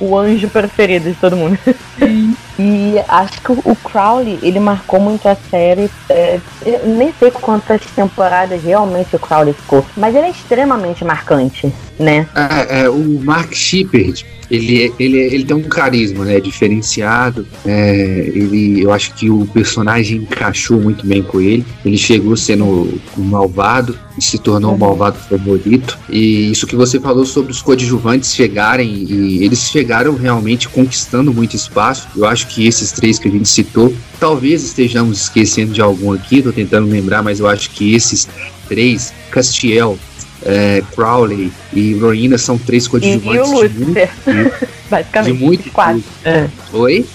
o anjo preferido de todo mundo. Sim. E acho que o Crowley, ele marcou muito a série. É, nem sei quantas temporadas realmente o Crowley ficou, mas ele é extremamente marcante, né? É, é, o Mark Shepard, ele, ele, ele tem um carisma, né, diferenciado. É, ele, eu acho que o personagem encaixou muito bem com ele. Ele chegou sendo um malvado e se tornou um uhum. malvado favorito. E isso que você falou sobre os coadjuvantes chegarem e eles chegaram realmente conquistando muito espaço. Eu acho que esses três que a gente citou, talvez estejamos esquecendo de algum aqui, tô tentando lembrar, mas eu acho que esses três, Castiel, é, Crowley e Rowena são três coadjuvantes e o de muito, Basicamente, de muito quatro. É. Oi?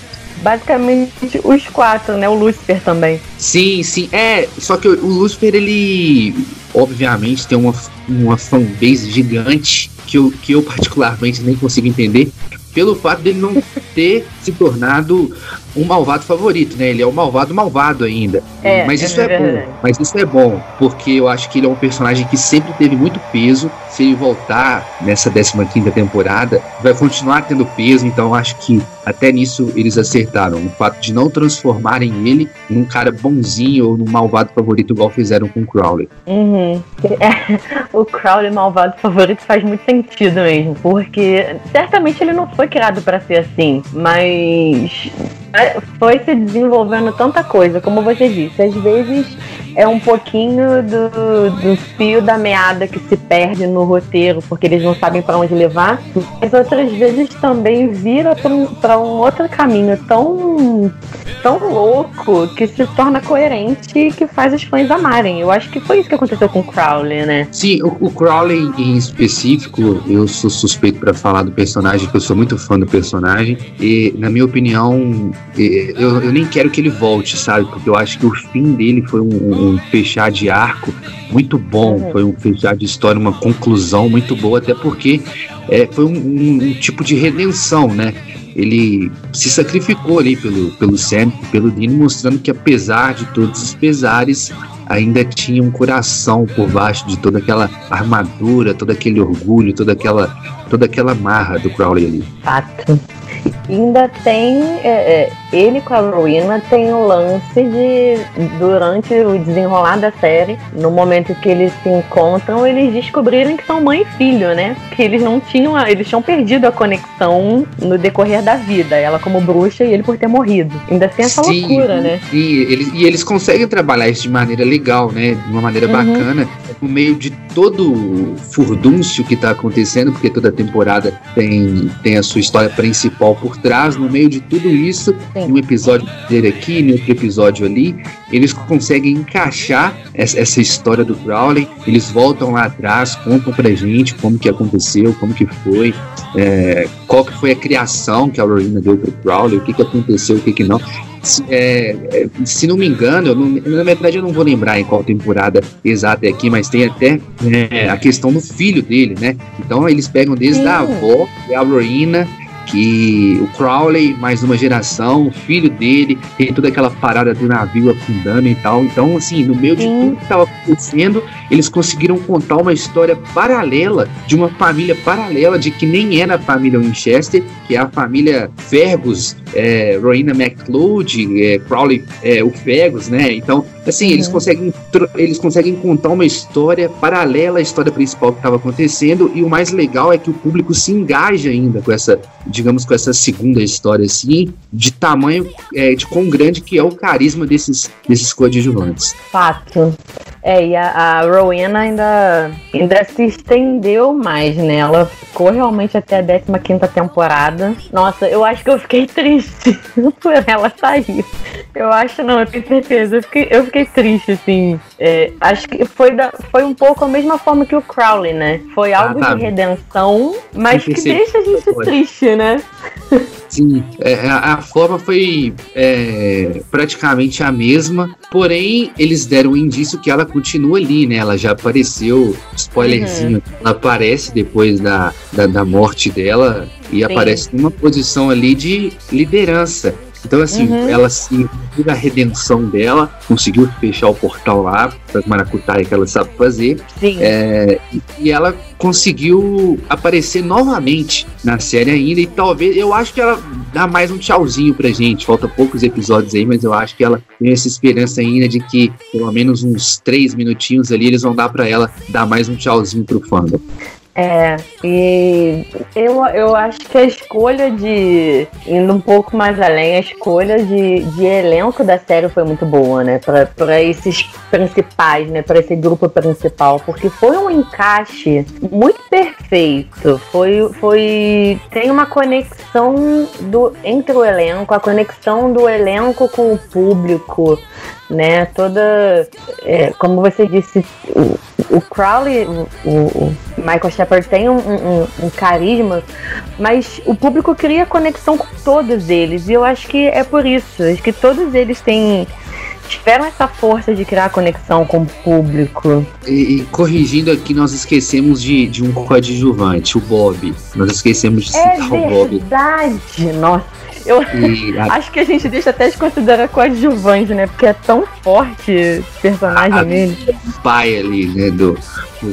Basicamente os quatro, né? O Lucifer também. Sim, sim. É, só que o Lucifer, ele obviamente tem uma, uma fanbase gigante que eu, que eu particularmente nem consigo entender pelo fato dele não ter se tornado um malvado favorito, né? Ele é o malvado malvado ainda. É, mas isso é, é bom. Mas isso é bom, porque eu acho que ele é um personagem que sempre teve muito peso. Se ele voltar nessa 15 temporada, vai continuar tendo peso. Então eu acho que até nisso eles acertaram. O fato de não transformarem ele num cara bonzinho ou num malvado favorito, igual fizeram com o Crowley. Uhum. É, o Crowley malvado favorito faz muito sentido mesmo, porque certamente ele não foi criado para ser assim, mas foi se desenvolvendo tanta coisa, como você disse. Às vezes é um pouquinho do, do fio da meada que se perde no roteiro, porque eles não sabem para onde levar, mas outras vezes também vira para um, um outro caminho tão, tão louco que se torna coerente e que faz os fãs amarem. Eu acho que foi isso que aconteceu com o Crowley, né? Sim, o, o Crowley em específico, eu sou suspeito para falar do personagem, porque eu sou muito fã do personagem, e na minha opinião, eu, eu, nem quero que ele volte, sabe? Porque eu acho que o fim dele foi um, um fechar de arco muito bom, uhum. foi um fechar de história, uma conclusão muito boa, até porque é, foi um, um, um, tipo de redenção, né? Ele se sacrificou ali pelo, pelo Sam, pelo Dino, mostrando que apesar de todos os pesares, ainda tinha um coração por baixo de toda aquela armadura, todo aquele orgulho, toda aquela, toda aquela marra do Crowley ali. Fato ainda tem é, é, ele com a Rowena tem o lance de durante o desenrolar da série, no momento que eles se encontram, eles descobrirem que são mãe e filho, né? Que eles não tinham, a, eles tinham perdido a conexão no decorrer da vida, ela como bruxa e ele por ter morrido. Ainda tem essa Sim, loucura, né? E eles, e eles conseguem trabalhar isso de maneira legal, né? De uma maneira uhum. bacana, no meio de todo o furdúncio que tá acontecendo, porque toda temporada tem, tem a sua história principal por trás, no meio de tudo isso, em um episódio dele aqui, em outro episódio ali, eles conseguem encaixar essa, essa, história do Crowley, eles voltam lá atrás, contam pra gente como que aconteceu, como que foi, é, qual que foi a criação que a Rowena deu pro Crowley, o que que aconteceu, o que que não. Se, é, é, se não me engano, não, na verdade eu não vou lembrar em qual temporada exata é aqui, mas tem até é, a questão do filho dele, né? Então eles pegam desde Sim. a avó, a Rowena, que o Crowley, mais uma geração, o filho dele, tem toda aquela parada do navio afundando e tal. Então, assim, no meio de tudo que estava acontecendo, eles conseguiram contar uma história paralela de uma família paralela de que nem era a família Winchester, que é a família Fergus, é, Rowena McLeod, é, Crowley, é, o Fergus, né? Então, assim, uhum. eles conseguem eles conseguem contar uma história paralela à história principal que estava acontecendo e o mais legal é que o público se engaja ainda com essa digamos, com essa segunda história, assim, de tamanho, é, de quão grande que é o carisma desses, desses coadjuvantes. Fato. É, e a, a Rowena ainda, ainda se estendeu mais, né? Ela ficou realmente até a 15 temporada. Nossa, eu acho que eu fiquei triste por ela sair. Eu acho, não, eu tenho certeza. Eu fiquei, eu fiquei triste, assim. É, acho que foi, da, foi um pouco a mesma forma que o Crowley, né? Foi ah, algo ah, tá. de redenção, mas que deixa a gente triste, né? Sim, é, a, a, forma foi é, praticamente a mesma, porém eles deram um indício que ela continua ali, né? Ela já apareceu, spoilerzinho, uhum. ela aparece depois da, da, da morte dela e Sim. aparece numa posição ali de liderança. Então, assim, uhum. ela se a redenção dela, conseguiu fechar o portal lá, das maracutaia que ela sabe fazer. Sim. É, e ela conseguiu aparecer novamente na série ainda. E talvez, eu acho que ela dar mais um tchauzinho pra gente. Falta poucos episódios aí, mas eu acho que ela tem essa esperança ainda de que pelo menos uns três minutinhos ali eles vão dar para ela dar mais um tchauzinho pro fandom. É, e eu, eu acho que a escolha de. indo um pouco mais além, a escolha de, de elenco da série foi muito boa, né? Pra, pra esses principais, né? Pra esse grupo principal, porque foi um encaixe muito perfeito. Foi. foi tem uma conexão do, entre o elenco, a conexão do elenco com o público né? Toda, é, como você disse, o, o Crowley, o, o, Michael Shepard tem um, um, um, carisma, mas o público cria conexão com todos eles e eu acho que é por isso, acho que todos eles têm tiveram essa força de criar conexão com o público. E, e corrigindo aqui, nós esquecemos de, de um coadjuvante, o Bob. Nós esquecemos de é citar verdade. o Bob. É verdade, nossa. Eu a... acho que a gente deixa até de considerar coadjuvante, né? Porque é tão forte esse personagem dele. Pai ali, né? Do,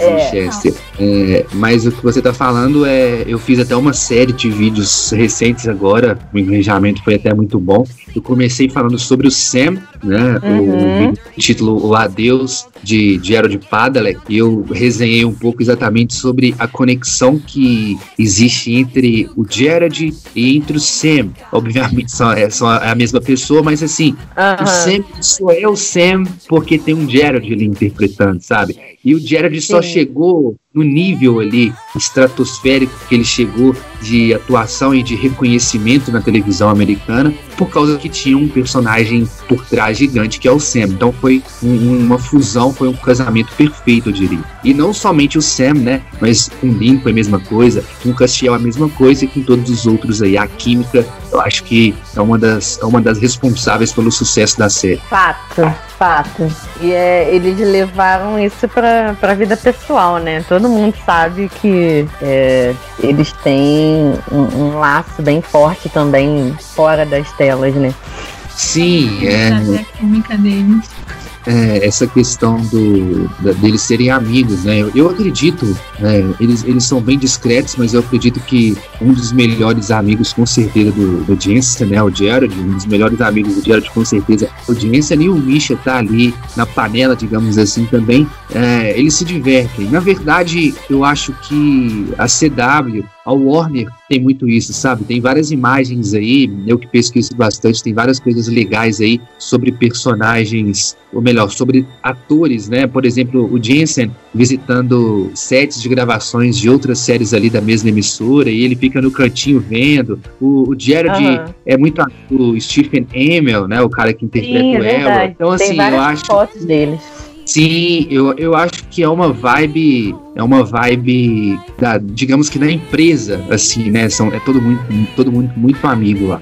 é. É, mas o que você tá falando é. Eu fiz até uma série de vídeos recentes agora. O engajamento foi até muito bom. Eu comecei falando sobre o Sam, né? Uhum. O, o, título O Adeus de, de Gerald Padalecki. E eu resenhei um pouco exatamente sobre a conexão que existe entre o Gerald e entre o Sam. Obviamente são, é, são a mesma pessoa, mas assim, uhum. o Sam só é o Sam porque tem um Gerald ali interpretando, sabe? E o Gerald só chegou no nível ali estratosférico que ele chegou de atuação e de reconhecimento na televisão americana, por causa que tinha um personagem por trás gigante que é o Sam. Então foi um, uma fusão, foi um casamento perfeito, eu diria. E não somente o Sam, né? Mas com o Lincoln é a mesma coisa, com o Castiel a mesma coisa e com todos os outros aí. A química, eu acho que é uma das, é uma das responsáveis pelo sucesso da série. Fato, fato. E é, eles levaram isso pra, pra vida pessoal, né? Todo todo mundo sabe que é, eles têm um, um, laço bem forte também fora das telas, né? Sim, é. A química deles é, essa questão do, da, deles serem amigos, né? Eu, acredito, né, eles, eles são bem discretos, mas eu acredito que um dos melhores amigos, com certeza, do, do Jensen, né? O Jared, um dos melhores amigos do Jared, com certeza, o Jensen e o Misha tá ali na panela, digamos assim, também. É, eles se divertem. Na verdade, eu acho que a CW a Warner tem muito isso, sabe? Tem várias imagens aí, eu que pesquiso bastante, tem várias coisas legais aí sobre personagens, ou melhor, sobre atores, né? Por exemplo, o Jensen visitando sets de gravações de outras séries ali da mesma emissora e ele fica no cantinho vendo. O, o Jared uhum. é muito o Stephen Amell, né? O cara que interpreta Sim, é o Então, assim, eu acho. fotos deles Sim, eu, eu acho que é uma vibe, é uma vibe da, digamos que da empresa, assim, né? São, é todo mundo, todo mundo muito amigo lá.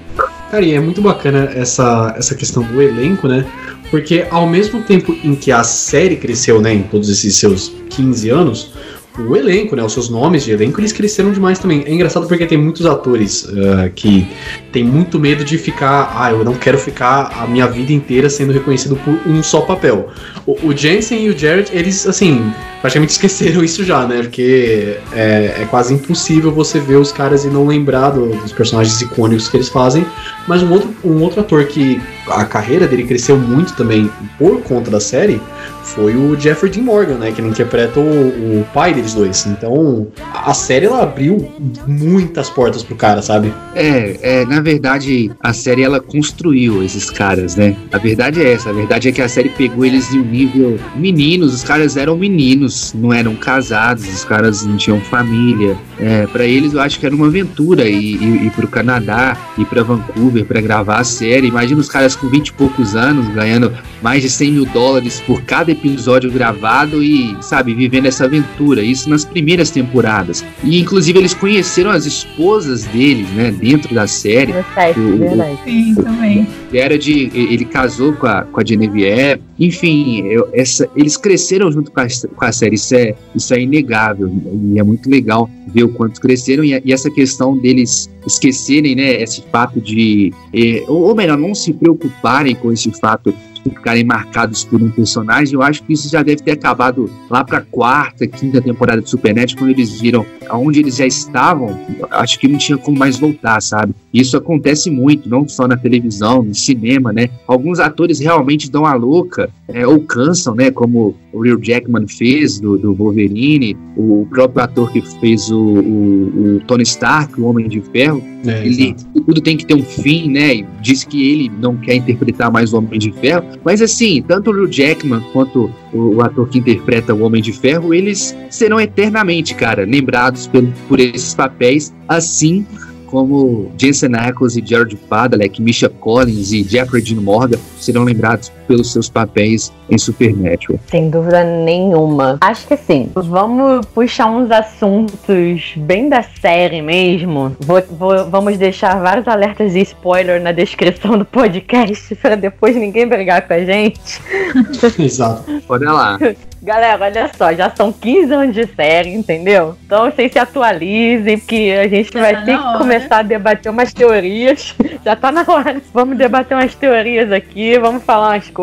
Cara, e é muito bacana essa, essa questão do elenco, né? Porque ao mesmo tempo em que a série cresceu, né, em todos esses seus 15 anos, o elenco, né? Os seus nomes de elenco, eles cresceram demais também. É engraçado porque tem muitos atores uh, que tem muito medo de ficar. Ah, eu não quero ficar a minha vida inteira sendo reconhecido por um só papel. O, o Jensen e o Jared, eles, assim, praticamente esqueceram isso já, né? Porque é, é quase impossível você ver os caras e não lembrar do, dos personagens icônicos que eles fazem. Mas um outro, um outro ator que a carreira dele cresceu muito também por conta da série foi o Jeffrey Dean Morgan, né? Que interpreta o, o, pai deles dois. Então, a série ela abriu muitas portas pro cara, sabe? É, é, na verdade, a série ela construiu esses caras, né? A verdade é essa. A verdade é que a série pegou eles em um nível meninos. Os caras eram meninos, não eram casados, os caras não tinham família. É, para eles, eu acho que era uma aventura ir, ir, ir pro Canadá, ir para Vancouver para gravar a série. Imagina os caras com 20 e poucos anos ganhando mais de 100 mil dólares por cada episódio gravado e, sabe, vivendo essa aventura. Isso nas primeiras temporadas. E, inclusive, eles conheceram as esposas deles, né, dentro da série. Certo, o, verdade. Sim, também. Era de. Ele casou com a, com a Genevieve. Enfim, eu, essa, eles cresceram junto com a, com a série. Isso é, isso é inegável. E é muito legal ver o quanto cresceram. E, e essa questão deles esquecerem, né, esse fato de. Eh, ou, ou melhor, não se preocuparem com esse fato ficarem marcados por um personagem, eu acho que isso já deve ter acabado lá para quarta, quinta temporada de Supernet, quando eles viram aonde eles já estavam, acho que não tinha como mais voltar, sabe? Isso acontece muito, não só na televisão, no cinema, né? Alguns atores realmente dão a louca é, ou cansam, né? Como o Will Jackman fez do, do Wolverine, o próprio ator que fez o, o, o Tony Stark, o Homem de Ferro, é, ele tudo tem que ter um fim, né? E diz que ele não quer interpretar mais o Homem de Ferro, mas assim, tanto o Will Jackman quanto o, o ator que interpreta o Homem de Ferro, eles serão eternamente, cara, lembrados por, por esses papéis, assim como Jensen Ackles e Jared Padalecki, Misha Collins e Jeffrey Dean Morgan serão lembrados pelos seus papéis em Supernatural. Sem dúvida nenhuma. Acho que sim. Vamos puxar uns assuntos bem da série mesmo. Vou, vou, vamos deixar vários alertas de spoiler na descrição do podcast para depois ninguém brigar com a gente. Exato. Bora lá. Galera, olha só, já são 15 anos de série, entendeu? Então vocês se atualizem, porque a gente já vai tá ter que hora. começar a debater umas teorias. já tá na hora. Vamos debater umas teorias aqui, vamos falar umas coisas.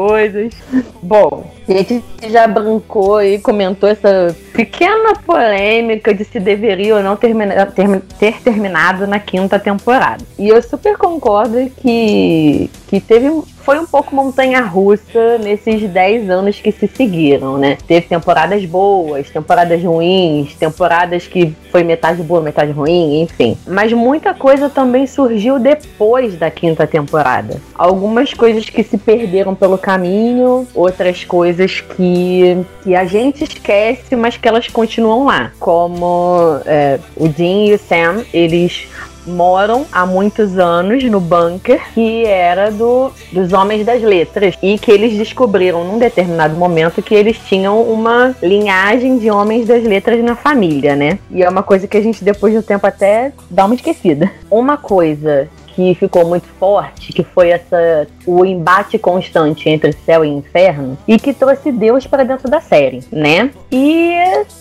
Bom, a gente já brincou e comentou essa pequena polêmica de se deveria ou não termina, ter, ter terminado na quinta temporada. E eu super concordo que, que teve foi um pouco montanha russa nesses 10 anos que se seguiram, né? Teve temporadas boas, temporadas ruins, temporadas que foi metade boa, metade ruim, enfim. Mas muita coisa também surgiu depois da quinta temporada. Algumas coisas que se perderam pelo caminho, outras coisas que, que a gente esquece, mas que elas continuam lá. Como é, o Dean e o Sam, eles moram há muitos anos no bunker que era do, dos Homens das Letras e que eles descobriram num determinado momento que eles tinham uma linhagem de Homens das Letras na família, né? E é uma coisa que a gente depois de um tempo até dá uma esquecida. Uma coisa que ficou muito forte, que foi essa o embate constante entre céu e inferno e que trouxe Deus para dentro da série, né? E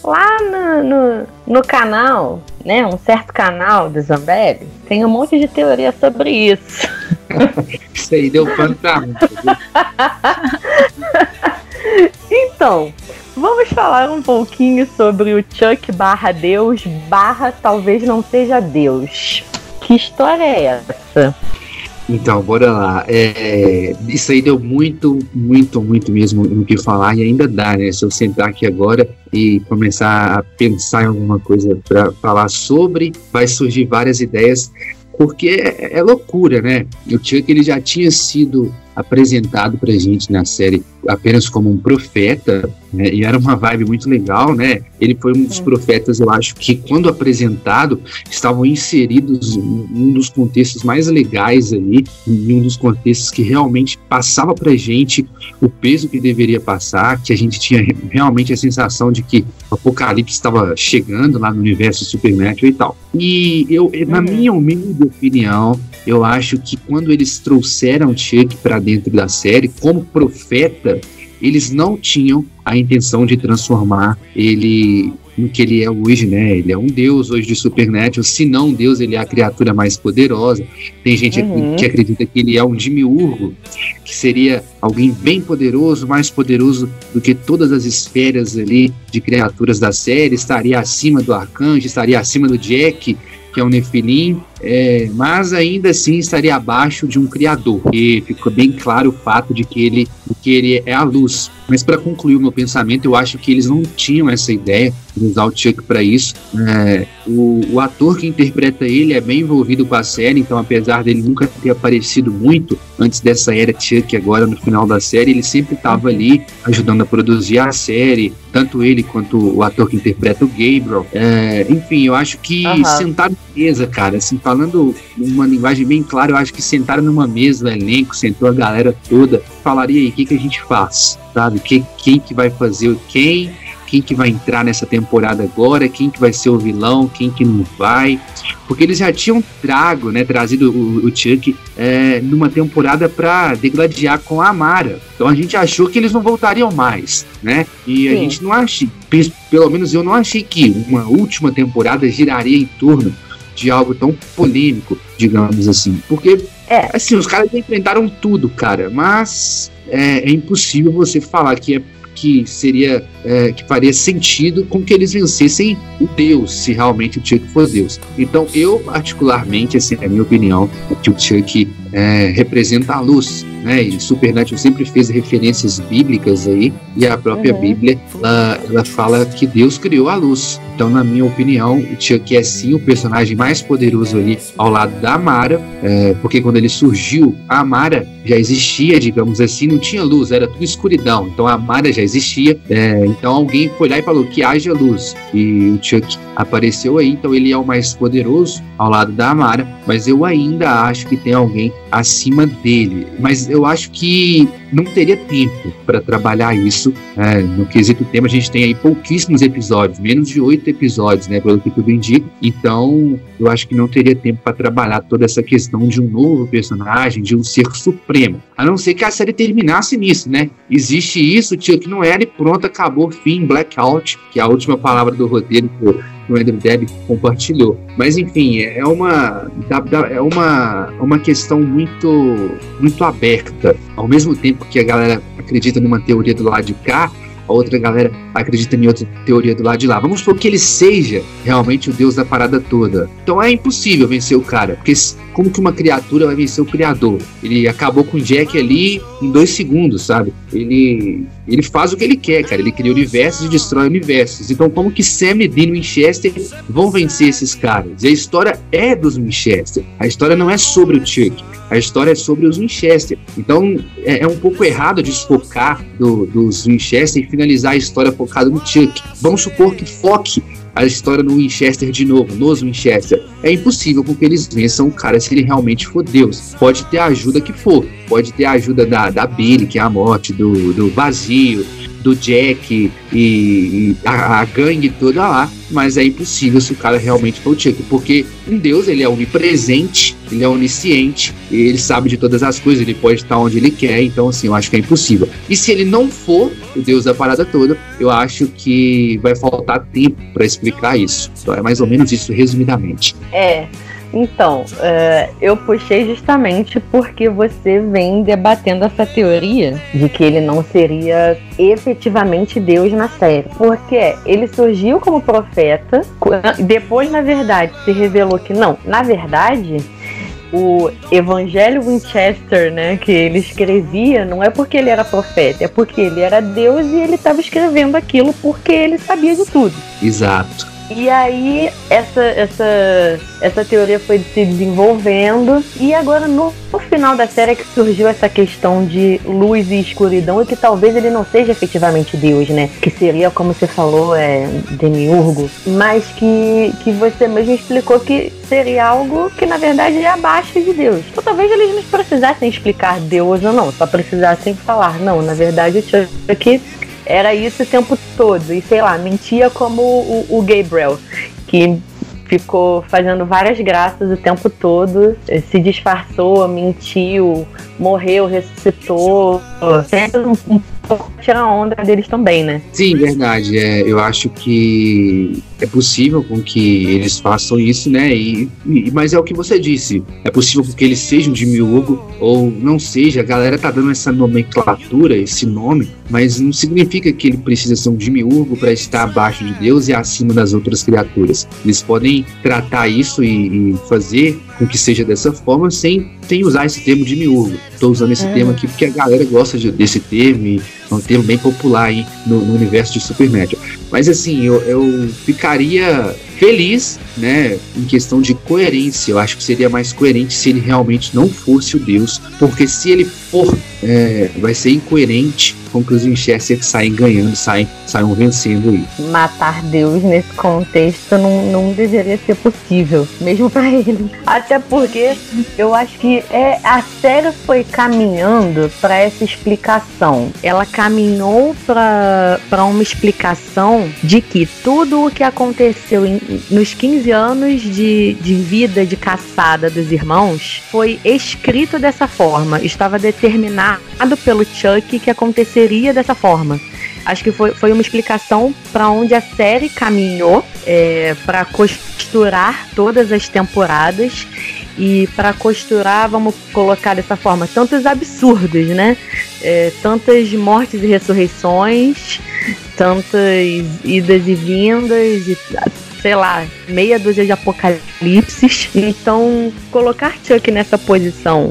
lá no, no, no, canal, né, um certo canal do Zambelli, tem um monte de teoria sobre isso. isso aí deu pano pra Então, vamos falar um pouquinho sobre o Chuck barra Deus barra talvez não seja Deus. Que história é essa? Então, bora lá. É, isso aí deu muito, muito, muito mesmo no que falar e ainda dá, né? Se eu sentar aqui agora e começar a pensar em alguma coisa para falar sobre, vai surgir várias ideias, porque é, é loucura, né? O Chuck ele já tinha sido apresentado pra gente na série apenas como um profeta, né? E era uma vibe muito legal, né? Ele foi um dos profetas, eu acho, que quando apresentado, estavam inseridos em um dos contextos mais legais ali, em um dos contextos que realmente passava pra gente o peso que deveria passar, que a gente tinha realmente a sensação de que o apocalipse estava chegando lá no universo Supernatural e tal. E eu, na uhum. minha humilde opinião, eu acho que quando eles trouxeram Chuck para dentro da série como profeta, eles não tinham a intenção de transformar ele no que ele é hoje, né? Ele é um deus hoje de Supernatural. Se não deus, ele é a criatura mais poderosa. Tem gente uhum. que acredita que ele é um demiurgo, que seria alguém bem poderoso, mais poderoso do que todas as esferas ali de criaturas da série. Estaria acima do arcanjo, estaria acima do Jack, que é um Nefilim, é, mas ainda assim estaria abaixo de um criador. E ficou bem claro o fato de que ele, que ele é a luz. Mas para concluir o meu pensamento, eu acho que eles não tinham essa ideia de usar o Chuck para isso. É, o, o, ator que interpreta ele é bem envolvido com a série, então apesar dele nunca ter aparecido muito antes dessa era Chuck, agora no final da série, ele sempre estava ali ajudando a produzir a série, tanto ele quanto o ator que interpreta o Gabriel. É, enfim, eu acho que uhum. sentaram na mesa, cara, assim, falando uma linguagem bem clara, eu acho que sentaram numa mesa, o elenco, sentou a galera toda, falaria aí, o que, que a gente faz, sabe? Que, quem que vai fazer o quem, quem que vai entrar nessa temporada agora, quem que vai ser o vilão, quem que não vai, porque eles já tinham trago, né, trazido o, o Chuck é, numa temporada para degladiar com a Amara, então a gente achou que eles não voltariam mais, né, e Sim. a gente não achei, pelo menos eu não achei que uma última temporada giraria em torno de algo tão polêmico, digamos assim. Porque, é. assim, os caras enfrentaram tudo, cara, mas é, é impossível você falar que é que seria é, que faria sentido com que eles vencessem o Deus, se realmente o Chuck for Deus. Então, eu, particularmente, assim, a minha opinião, é que o Chuck é, representa a luz, né? E Supernatural sempre fez referências bíblicas aí, e a própria uhum. Bíblia ela, ela, fala que Deus criou a luz. Então, na minha opinião, o Chuck é sim o personagem mais poderoso ali ao lado da Amara, é, porque quando ele surgiu, a Amara já existia, digamos assim, não tinha luz, era tudo escuridão. Então a Amara já existia, é, então alguém foi lá e falou que haja luz. E o Chuck apareceu aí, então ele é o mais poderoso ao lado da Amara, mas eu ainda acho que tem alguém acima dele. Mas eu acho que não teria tempo para trabalhar isso. É, no quesito tema, a gente tem aí pouquíssimos episódios, menos de oito episódios, né, pelo que tudo indica. Então, eu acho que não teria tempo para trabalhar toda essa questão de um novo personagem, de um ser supremo. A não ser que a série terminasse nisso, né? Existe isso, tio, que não era e pronto, acabou, fim, blackout, que é a última palavra do roteiro o Andrew Deb compartilhou. Mas enfim, é uma é uma uma questão muito muito aberta. Ao mesmo tempo que a galera acredita numa teoria do lado de cá, a outra galera acredita em outra teoria do lado de lá. Vamos supor que ele seja realmente o deus da parada toda. Então é impossível vencer o cara, porque como que uma criatura vai vencer o criador? Ele acabou com o Jack ali em dois segundos, sabe? Ele ele faz o que ele quer, cara. Ele cria universos e destrói universos. Então como que Sam e Winchester vão vencer esses caras? E a história é dos Winchester. A história não é sobre o Chuck. A história é sobre os Winchester. Então é, é um pouco errado desfocar do, dos Winchester e finalizar a história focada no Chuck. Vamos supor que foque a história no Winchester de novo, nos Winchester. É impossível com que eles vençam o cara se ele realmente for Deus. Pode ter a ajuda que for, pode ter a ajuda da, da Billy, que é a morte, do, do vazio, do Jack e, e a, a, gangue toda lá, mas é impossível se o cara realmente for o Chuck, porque um Deus ele é onipresente, ele é onisciente, ele sabe de todas as coisas, ele pode estar onde ele quer, então assim, eu acho que é impossível. E se ele não for o Deus da parada toda, eu acho que vai faltar tempo para explicar isso. Então é mais ou menos isso resumidamente. É, então, uh, eu puxei justamente porque você vem debatendo essa teoria de que ele não seria efetivamente Deus na série. Porque ele surgiu como profeta, depois, na verdade, se revelou que não. Na verdade, o Evangelho Winchester, né, que ele escrevia, não é porque ele era profeta, é porque ele era Deus e ele estava escrevendo aquilo porque ele sabia de tudo. Exato. E aí essa, essa, essa teoria foi se desenvolvendo e agora no, no, final da série é que surgiu essa questão de luz e escuridão e que talvez ele não seja efetivamente Deus, né? Que seria, como você falou, é demiurgo, mas que, que você mesmo explicou que seria algo que na verdade é abaixo de Deus. Então talvez eles não precisassem explicar Deus ou não, só precisassem falar, não, na verdade o Chuck era isso o tempo todo. E sei lá, mentia como o, o Gabriel, que ficou fazendo várias graças o tempo todo, se disfarçou, mentiu, morreu, ressuscitou. Sempre um, tirar onda deles também, né? Sim, verdade. É, eu acho que é possível com que eles façam isso, né? E, e, mas é o que você disse. É possível que eles sejam de Miúgo ou não seja. A galera tá dando essa nomenclatura, esse nome, mas não significa que ele precisa ser um demiurgo para estar abaixo de Deus e acima das outras criaturas. Eles podem tratar isso e, e fazer com que seja dessa forma sem, sem usar esse termo demiurgo. Estou usando esse é. termo aqui porque a galera gosta de, desse termo e é um termo bem popular aí no, no universo de Supernatural. Mas assim, eu, eu ficaria feliz, né, em questão de coerência. Eu acho que seria mais coerente se ele realmente não fosse o Deus, porque se ele for, é, vai ser incoerente com que os Winchester saem ganhando, saem, saiam vencendo aí. Matar Deus nesse contexto não, não deveria ser possível, mesmo para ele. Até porque eu acho que é, a série foi caminhando para essa explicação. Ela caminhou para uma explicação de que tudo o que aconteceu em, nos 15 anos de, de vida de caçada dos irmãos foi escrito dessa forma, estava determinado pelo Chuck que aconteceria dessa forma. Acho que foi, foi uma explicação para onde a série caminhou é, para costurar todas as temporadas e para costurar, vamos colocar dessa forma, tantos absurdos, né? é, tantas mortes e ressurreições, tantas idas e vindas, e, sei lá, meia dúzia de apocalipses. Então, colocar Chuck nessa posição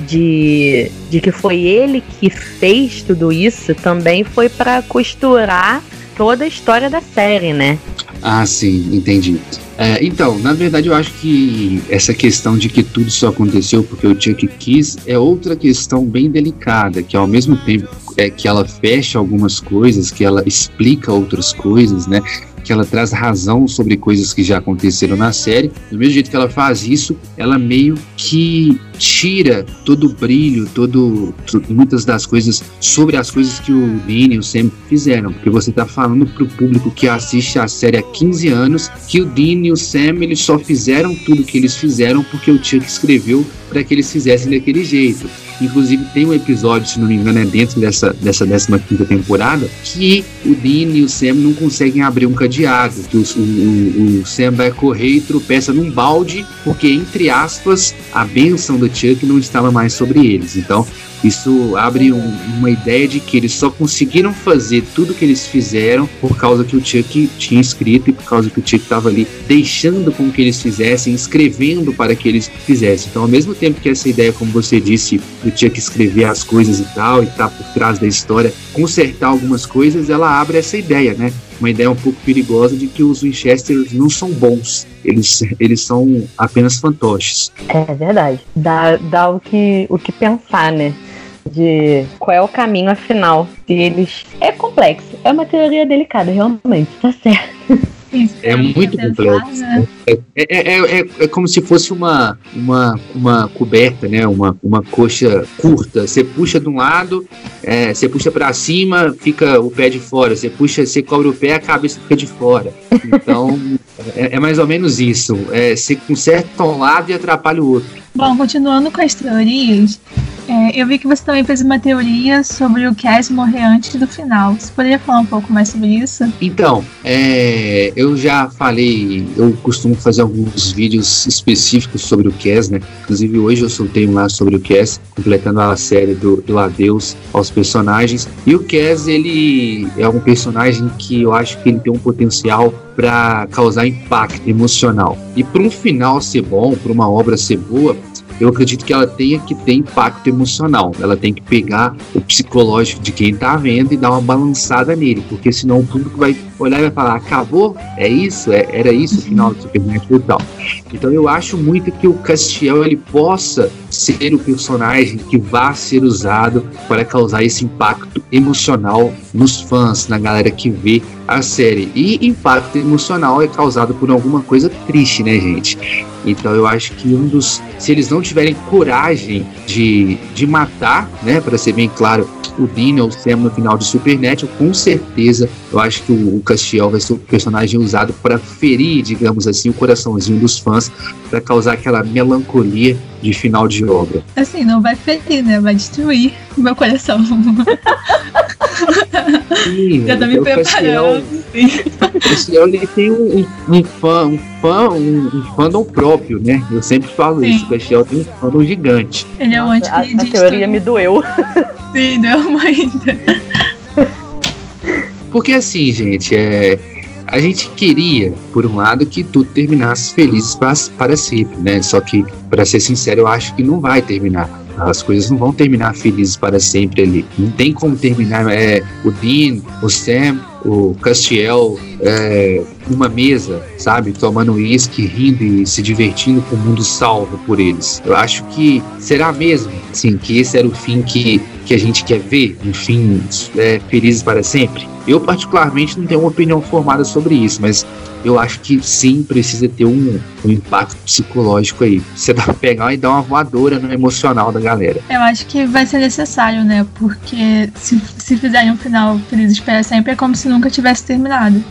de, de que foi ele que fez tudo isso também foi para costurar toda a história da série, né? Ah, sim, entendi. É, então, na verdade, eu acho que essa questão de que tudo só aconteceu porque o Chuck quis é outra questão bem delicada, que ao mesmo tempo é que ela fecha algumas coisas, que ela explica outras coisas, né? Que ela traz razão sobre coisas que já aconteceram na série. Do mesmo jeito que ela faz isso, ela meio que tira todo o brilho, todo, muitas das coisas sobre as coisas que o Dean e o Sam fizeram, porque você está falando para o público que assiste a série há 15 anos que o Dean e o Sam eles só fizeram tudo que eles fizeram porque o Chuck escreveu para que eles fizessem daquele jeito. Inclusive tem um episódio, se não me engano, é dentro dessa, dessa 15 temporada, que o Dean e o Sam não conseguem abrir um cadeado, que o, o, o Sam vai correr e tropeça num balde, porque, entre aspas, a bênção do Chuck não estava mais sobre eles. Então, isso abre um, uma ideia de que eles só conseguiram fazer tudo que eles fizeram por causa que o Chuck tinha escrito e por causa que o Chuck estava ali deixando com que eles fizessem, escrevendo para que eles fizessem. Então, ao mesmo tempo que essa ideia, como você disse, do Chuck escrever as coisas e tal, e tá por trás da história, consertar algumas coisas, ela abre essa ideia, né? Uma ideia um pouco perigosa de que os Winchesters não são bons, eles, eles são apenas fantoches. É verdade. Dá, dá o, que, o que pensar, né? de qual é o caminho afinal. Se eles. É complexo, é uma teoria delicada, realmente, tá certo. É muito complexo. Né? É, é, é, é, como se fosse uma, uma, uma coberta, né? Uma, uma coxa curta. Você puxa de um lado, é, você puxa para cima, fica o pé de fora. Você puxa, você cobre o pé, a cabeça fica de fora. Então, é, é, mais ou menos isso. É, você conserta um lado e atrapalha o outro. Bom, continuando com as teorias, é, eu vi que você também fez uma teoria sobre o Cass morrer antes do final. Você poderia falar um pouco mais sobre isso? Então, é, eu já falei, eu costumo fazer alguns vídeos específicos sobre o Cass, né? Inclusive hoje eu soltei um lá sobre o Cass, completando a série do, do Adeus aos personagens. E o Cass, ele é um personagem que eu acho que ele tem um potencial para causar impacto emocional. E para um final ser bom, para uma obra ser boa, eu acredito que ela tenha que ter impacto emocional. Ela tem que pegar o psicológico de quem está vendo e dar uma balançada nele, porque senão o público vai olhar e vai falar: acabou? É isso? É, era isso o final do Supernatural e tal. Então eu acho muito que o Castiel ele possa ser o personagem que vá ser usado para causar esse impacto emocional nos fãs, na galera que vê a série. E impacto emocional é causado por alguma coisa triste, né, gente? Então eu acho que um dos. Se eles não tiverem coragem de, de matar, né, para ser bem claro, o Dean ou o Sam no final de Supernatural, com certeza eu acho que o, o Castiel vai ser o personagem usado para ferir, digamos assim, o coraçãozinho dos fãs, para causar aquela melancolia de final de obra. Assim, não vai ferir, né? Vai destruir o meu coração. Sim, Já tá me preparando. O Castiel ele tem um, um, fã, um fã, um, um fandom próprio, né? Eu sempre falo Sim. isso, o Castiel tem um fandom gigante. Ele é um anti A, a teoria me doeu. Sim, deu muito. Porque assim, gente, é, a gente queria, por um lado, que tudo terminasse feliz para, para sempre, né? Só que, para ser sincero, eu acho que não vai terminar. As coisas não vão terminar felizes para sempre ali. Não tem como terminar. É, o Dean, o Sam, o Castiel, é, numa mesa, sabe, tomando uísque, rindo e se divertindo com o mundo salvo por eles. Eu acho que será mesmo, sim, que esse era o fim que, que a gente quer ver, um fim é, felizes para sempre. Eu particularmente não tenho uma opinião formada sobre isso, mas eu acho que sim precisa ter um, um impacto psicológico aí. Você dá pegar e dar uma voadora no emocional da galera. Eu acho que vai ser necessário, né? Porque se, se fizerem um final felizes para sempre, é como se nunca tivesse terminado.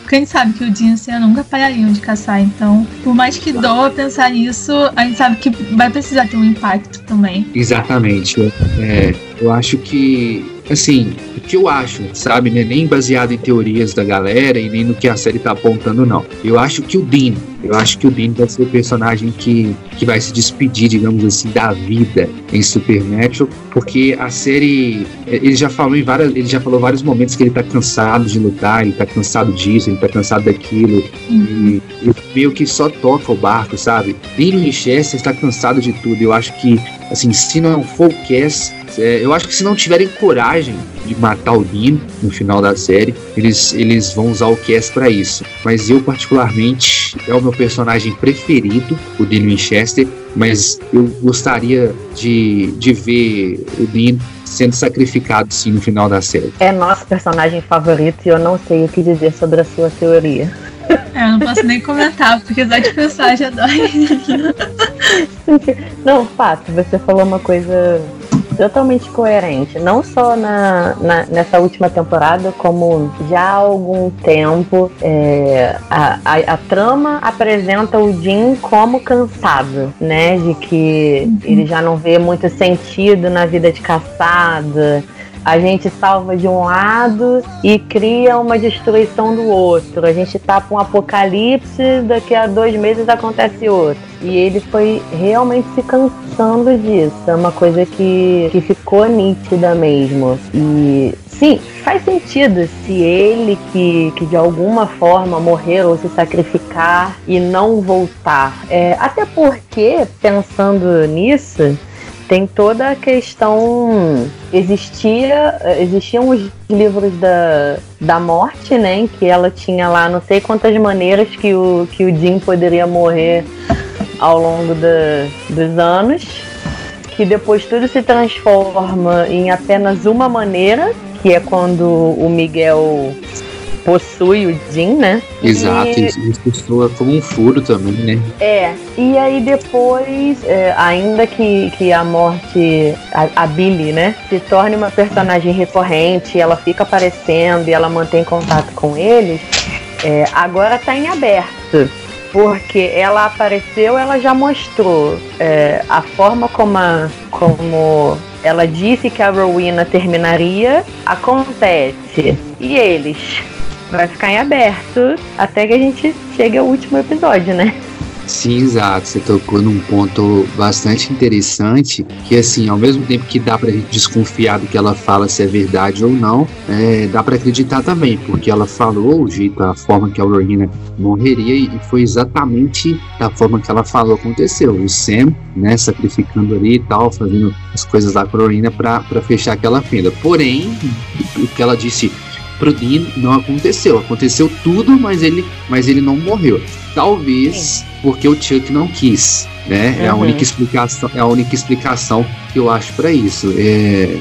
Porque a gente sabe que o Dean e a nunca parariam de caçar. Então, por mais que doa pensar nisso, a gente sabe que vai precisar ter um impacto também. Exatamente. É, eu acho que assim, o que eu acho, sabe, né? Nem baseado em teorias da galera e nem no que a série tá apontando, não. Eu acho que o Dean, eu acho que o Dean vai ser o personagem que, que vai se despedir, digamos assim, da vida em Supernatural, porque a série, ele já falou em várias, ele já falou vários momentos que ele tá cansado de lutar, ele tá cansado disso, ele tá cansado daquilo, e, e meio que só toca o barco, sabe? Dean Winchester está cansado de tudo. Eu acho que, assim, se não for o Cass, é, eu acho que se não tiverem coragem de matar o Dean no final da série, eles, eles vão usar o Cass para isso. Mas eu, particularmente, é o meu personagem preferido, o Dean Winchester, mas eu gostaria de, de ver o Dean sendo sacrificado sim no final da série. É nosso personagem favorito e eu não sei o que dizer sobre a sua teoria. É, eu não posso nem comentar, porque só de pensar já dói. Não, fato, você falou uma coisa totalmente coerente, não só na, na, nessa última temporada, como já há algum tempo é, a, a, a, trama apresenta o Jim como cansado, né? De que uhum. ele já não vê muito sentido na vida de caçada a gente salva de um lado e cria uma destruição do outro. A gente tá um apocalipse, daqui a dois meses acontece outro. E ele foi realmente se cansando disso. É uma coisa que, que ficou nítida mesmo. E sim, faz sentido se ele que, que de alguma forma morrer ou se sacrificar e não voltar. É, até porque, pensando nisso, tem toda a questão. Existia, existiam os livros da, da morte, né? Em que ela tinha lá não sei quantas maneiras que o, que o Jim poderia morrer ao longo da, dos anos. Que depois tudo se transforma em apenas uma maneira, que é quando o Miguel possui o Jin, né? Exato, e... isso soa como um furo também, né? É, e aí depois, é, ainda que, que a morte, a, a Billy, né, se torne uma personagem recorrente, ela fica aparecendo e ela mantém contato com eles, é, agora tá em aberto porque ela apareceu, ela já mostrou é, a forma como, a, como ela disse que a Rowena terminaria, acontece. E eles vai ficar em aberto até que a gente chegue ao último episódio, né? Sim, exato. Você tocou num ponto bastante interessante, que assim, ao mesmo tempo que dá pra gente desconfiar do que ela fala se é verdade ou não, é, dá para acreditar também, porque ela falou o jeito, a forma que a Aurorina morreria e foi exatamente da forma que ela falou aconteceu. O Sam, né, sacrificando ali e tal, fazendo as coisas lá com a Aurorina pra, pra fechar aquela fenda. Porém, o que ela disse pro Dean não aconteceu. Aconteceu tudo, mas ele, mas ele não morreu. Talvez Sim. porque o Chuck não quis, né? Uhum. É a uhum. única explicação, é a única explicação que eu acho para isso. É,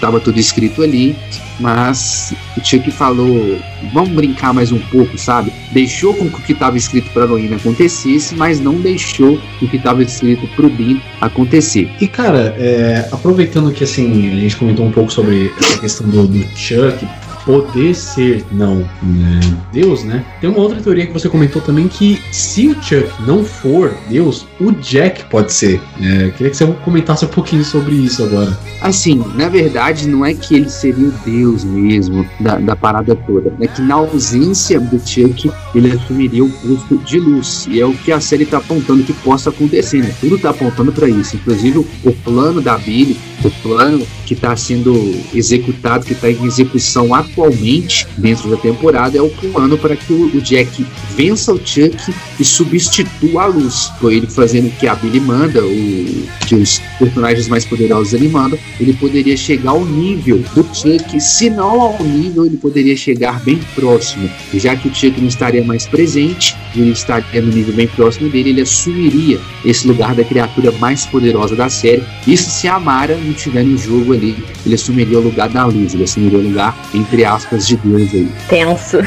tava tudo escrito ali, mas o Chuck falou, vamos brincar mais um pouco, sabe? Deixou com que o que estava escrito para Heroína acontecesse, mas não deixou o que estava escrito pro Dean acontecer. E cara, é, aproveitando que assim a gente comentou um pouco sobre essa questão do, do Chuck poder ser não né, Deus, né? Tem uma outra teoria que você comentou também que se o Chuck não for Deus, o Jack pode ser. É, queria que você comentasse um pouquinho sobre isso agora. Assim, na verdade, não é que ele seria o Deus mesmo da, da parada toda. É que na ausência do Chuck, ele assumiria o posto de luz. E é o que a série está apontando que possa acontecer, né? Tudo está apontando para isso. Inclusive, o plano da Billy, o plano que está sendo executado, que está em execução atualmente dentro da temporada, é o plano para que o, Jack vença o Chuck e substitua a luz. Foi ele fazendo o que a Billy manda, o, que os personagens mais poderosos ele manda, ele poderia chegar ao nível do Chuck, se não ao nível, ele poderia chegar bem próximo. Já que o Chuck não estaria mais presente, ele estaria no nível bem próximo dele, ele assumiria esse lugar da criatura mais poderosa da série. Isso se a Mara não estiver em jogo ali, ele assumiria o lugar da luz, ele assumiria o lugar, entre aspas, de Deus aí. Tenso.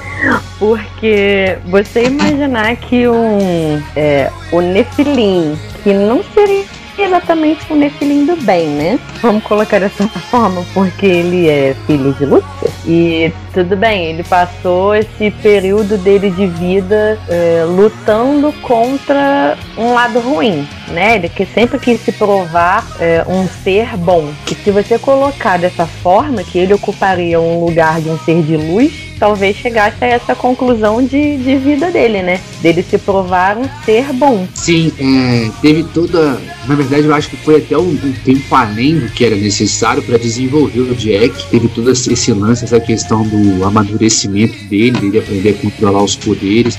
Porque você imaginar que um, é, o Nefilim, que não seria exatamente o Nefilim do bem, né? Vamos colocar dessa forma, porque ele é filho de Lúcifer. E tudo bem, ele passou esse período dele de vida é, lutando contra um lado ruim, né? Ele que sempre quis se provar é, um ser bom. E se você colocar dessa forma, que ele ocuparia um lugar de um ser de luz, talvez chegasse a essa conclusão de, de vida dele, né? Dele se provar um ser bom. Sim, é, teve toda. Na verdade, eu acho que foi até um, um tempo além do que era necessário para desenvolver o Jack. Teve todo esse lance, essa questão do amadurecimento dele, dele aprender a controlar os poderes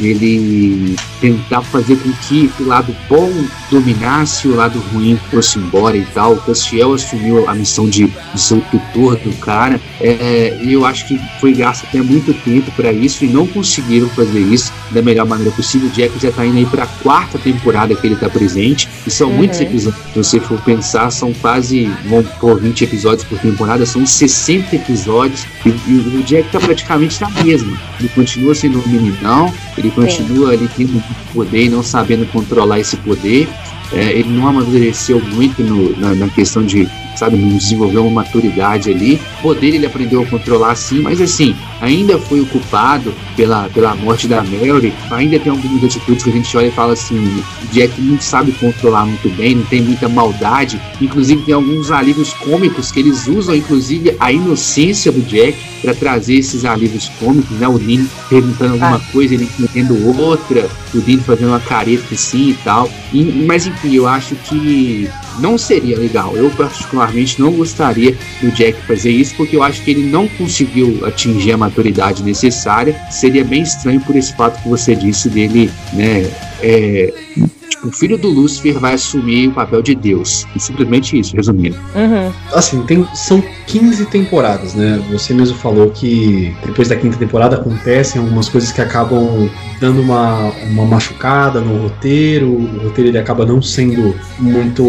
ele tentar fazer com que o lado bom dominasse, o lado ruim fosse embora e tal. O Castiel assumiu a missão de, de ser o tutor do cara, é, e eu acho que foi gasto até muito tempo para isso e não conseguiram fazer isso da melhor maneira possível. O Jack já tá indo aí para a quarta temporada que ele tá presente, e são uhum. muitos episódios. Se você for pensar, são quase, vão por 20 episódios por temporada, são 60 episódios, e, e o Jack tá praticamente na mesma. Ele continua sendo um meninão, ele continua ali tendo poder e não sabendo controlar esse poder. É, ele não amadureceu muito no, na, na, questão de, sabe, desenvolver uma maturidade ali. O poder ele aprendeu a controlar sim, mas assim, ainda foi o culpado pela, pela morte da Mary. Ainda tem algumas atitudes que a gente olha e fala assim: Jack não sabe controlar muito bem, não tem muita maldade. Inclusive, tem alguns alívios cômicos que eles usam, inclusive, a inocência do Jack para trazer esses alívios cômicos, né? O Dean perguntando alguma ah. coisa, ele entendendo outra, o Dean fazendo uma careta assim e tal. E, mas enfim, eu acho que não seria legal. Eu, particularmente, não gostaria do Jack fazer isso, porque eu acho que ele não conseguiu atingir a maturidade necessária. Seria bem estranho por esse fato que você disse dele, né? É, o filho do Lúcifer vai assumir o papel de Deus. E simplesmente isso, resumindo. Uhum. Assim, tem, são 15 temporadas, né? Você mesmo falou que depois da quinta temporada acontecem algumas coisas que acabam dando uma, uma machucada no roteiro. O roteiro ele acaba não sendo muito,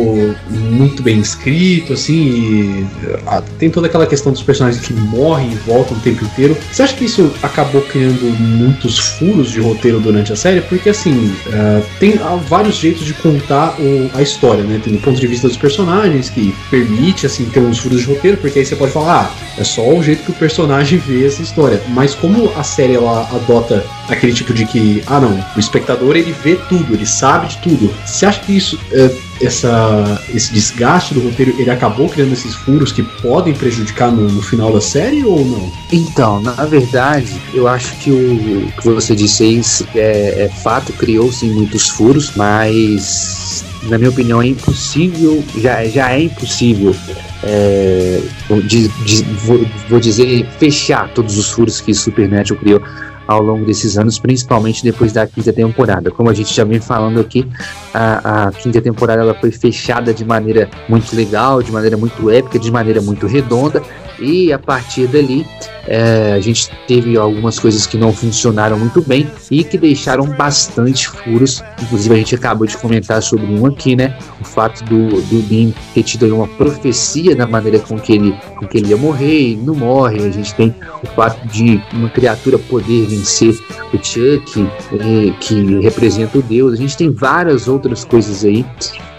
muito bem escrito, assim. E, a, tem toda aquela questão dos personagens que morrem e voltam o tempo inteiro. Você acha que isso acabou criando muitos furos de roteiro durante a série? Porque, assim, uh, tem vários jeitos de contar o, a história, né? Tem o ponto de vista dos personagens, que permite, assim, ter uns furos de roteiro, porque aí você pode falar, ah, é só o jeito que o personagem vê essa história. Mas como a série, ela adota aquele tipo de que, ah, não, o espectador, ele vê tudo, ele sabe de tudo. Você acha que isso... É, essa, esse desgaste do roteiro ele acabou criando esses furos que podem prejudicar no, no, final da série ou não? Então, na verdade, eu acho que o que você disse é, é fato, criou-se muitos furos, mas na minha opinião é impossível, já, já é impossível é, de, de, vou, vou, dizer, fechar todos os furos que Supernatural criou ao longo desses anos, principalmente depois da quinta temporada. Como a gente já vem falando aqui, a, a, quinta temporada ela foi fechada de maneira muito legal, de maneira muito épica, de maneira muito redonda, e a partir dali é, a gente teve algumas coisas que não funcionaram muito bem e que deixaram bastante furos. Inclusive, a gente acabou de comentar sobre um aqui, né? O fato do, do Dean ter tido uma profecia da maneira com que, ele, com que ele ia morrer e não morre. A gente tem o fato de uma criatura poder vencer o Chuck, é, que representa o Deus. A gente tem várias outras coisas aí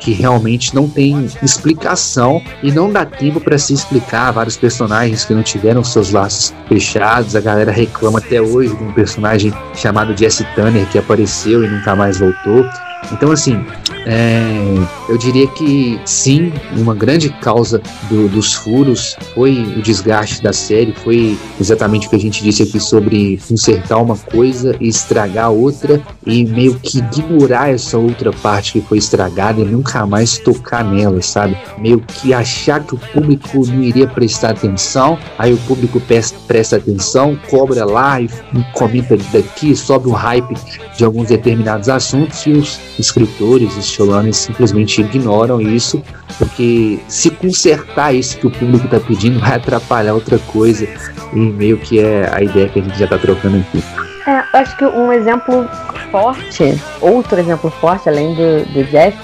que realmente não tem explicação e não dá tempo para se explicar vários personagens que não tiveram seus laços fechados. A galera reclama até hoje de um personagem chamado Jesse Tanner que apareceu e nunca mais voltou. Então, assim, é, eu diria que sim, uma grande causa do, dos furos foi o desgaste da série, foi exatamente o que a gente disse aqui sobre consertar uma coisa e estragar outra, e meio que ignorar essa outra parte que foi estragada e nunca mais tocar nela, sabe? Meio que achar que o público não iria prestar atenção, aí o público presta, presta atenção, cobra lá e comenta daqui, sobe o hype de alguns determinados assuntos e os escritores, os showrunners simplesmente ignoram isso, porque se consertar isso que o público está pedindo vai atrapalhar outra coisa, e meio que é a ideia que a gente já está trocando aqui. É, acho que um exemplo forte, outro exemplo forte além do, do Jeff,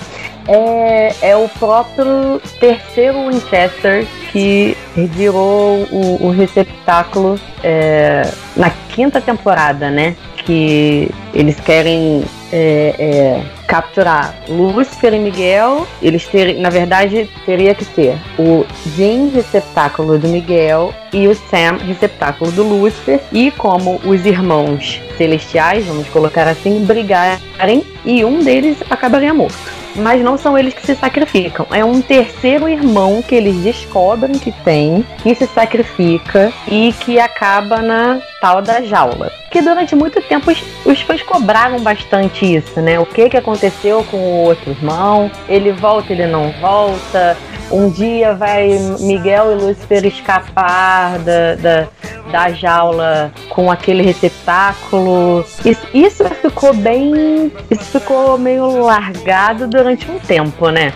é, é o próprio terceiro Winchester que virou o, o receptáculo é, na quinta temporada, né? Que eles querem é, é, capturar Lúcifer e Miguel. Eles ter, na verdade, teria que ser o Jim, receptáculo do Miguel, e o Sam, receptáculo do Lúcifer. E como os irmãos celestiais, vamos colocar assim, brigarem e um deles acabaria morto mas não são eles que se sacrificam. É um terceiro irmão que eles descobrem que tem, que se sacrifica e que acaba na tal da jaula. Que durante muito tempo os, os fãs cobraram bastante isso, né? O que que aconteceu com o outro irmão? Ele volta, ele não volta. Um dia vai Miguel e Lúcifer escapar da, da, da jaula com aquele receptáculo. Isso, isso ficou bem. Isso ficou meio largado durante um tempo, né?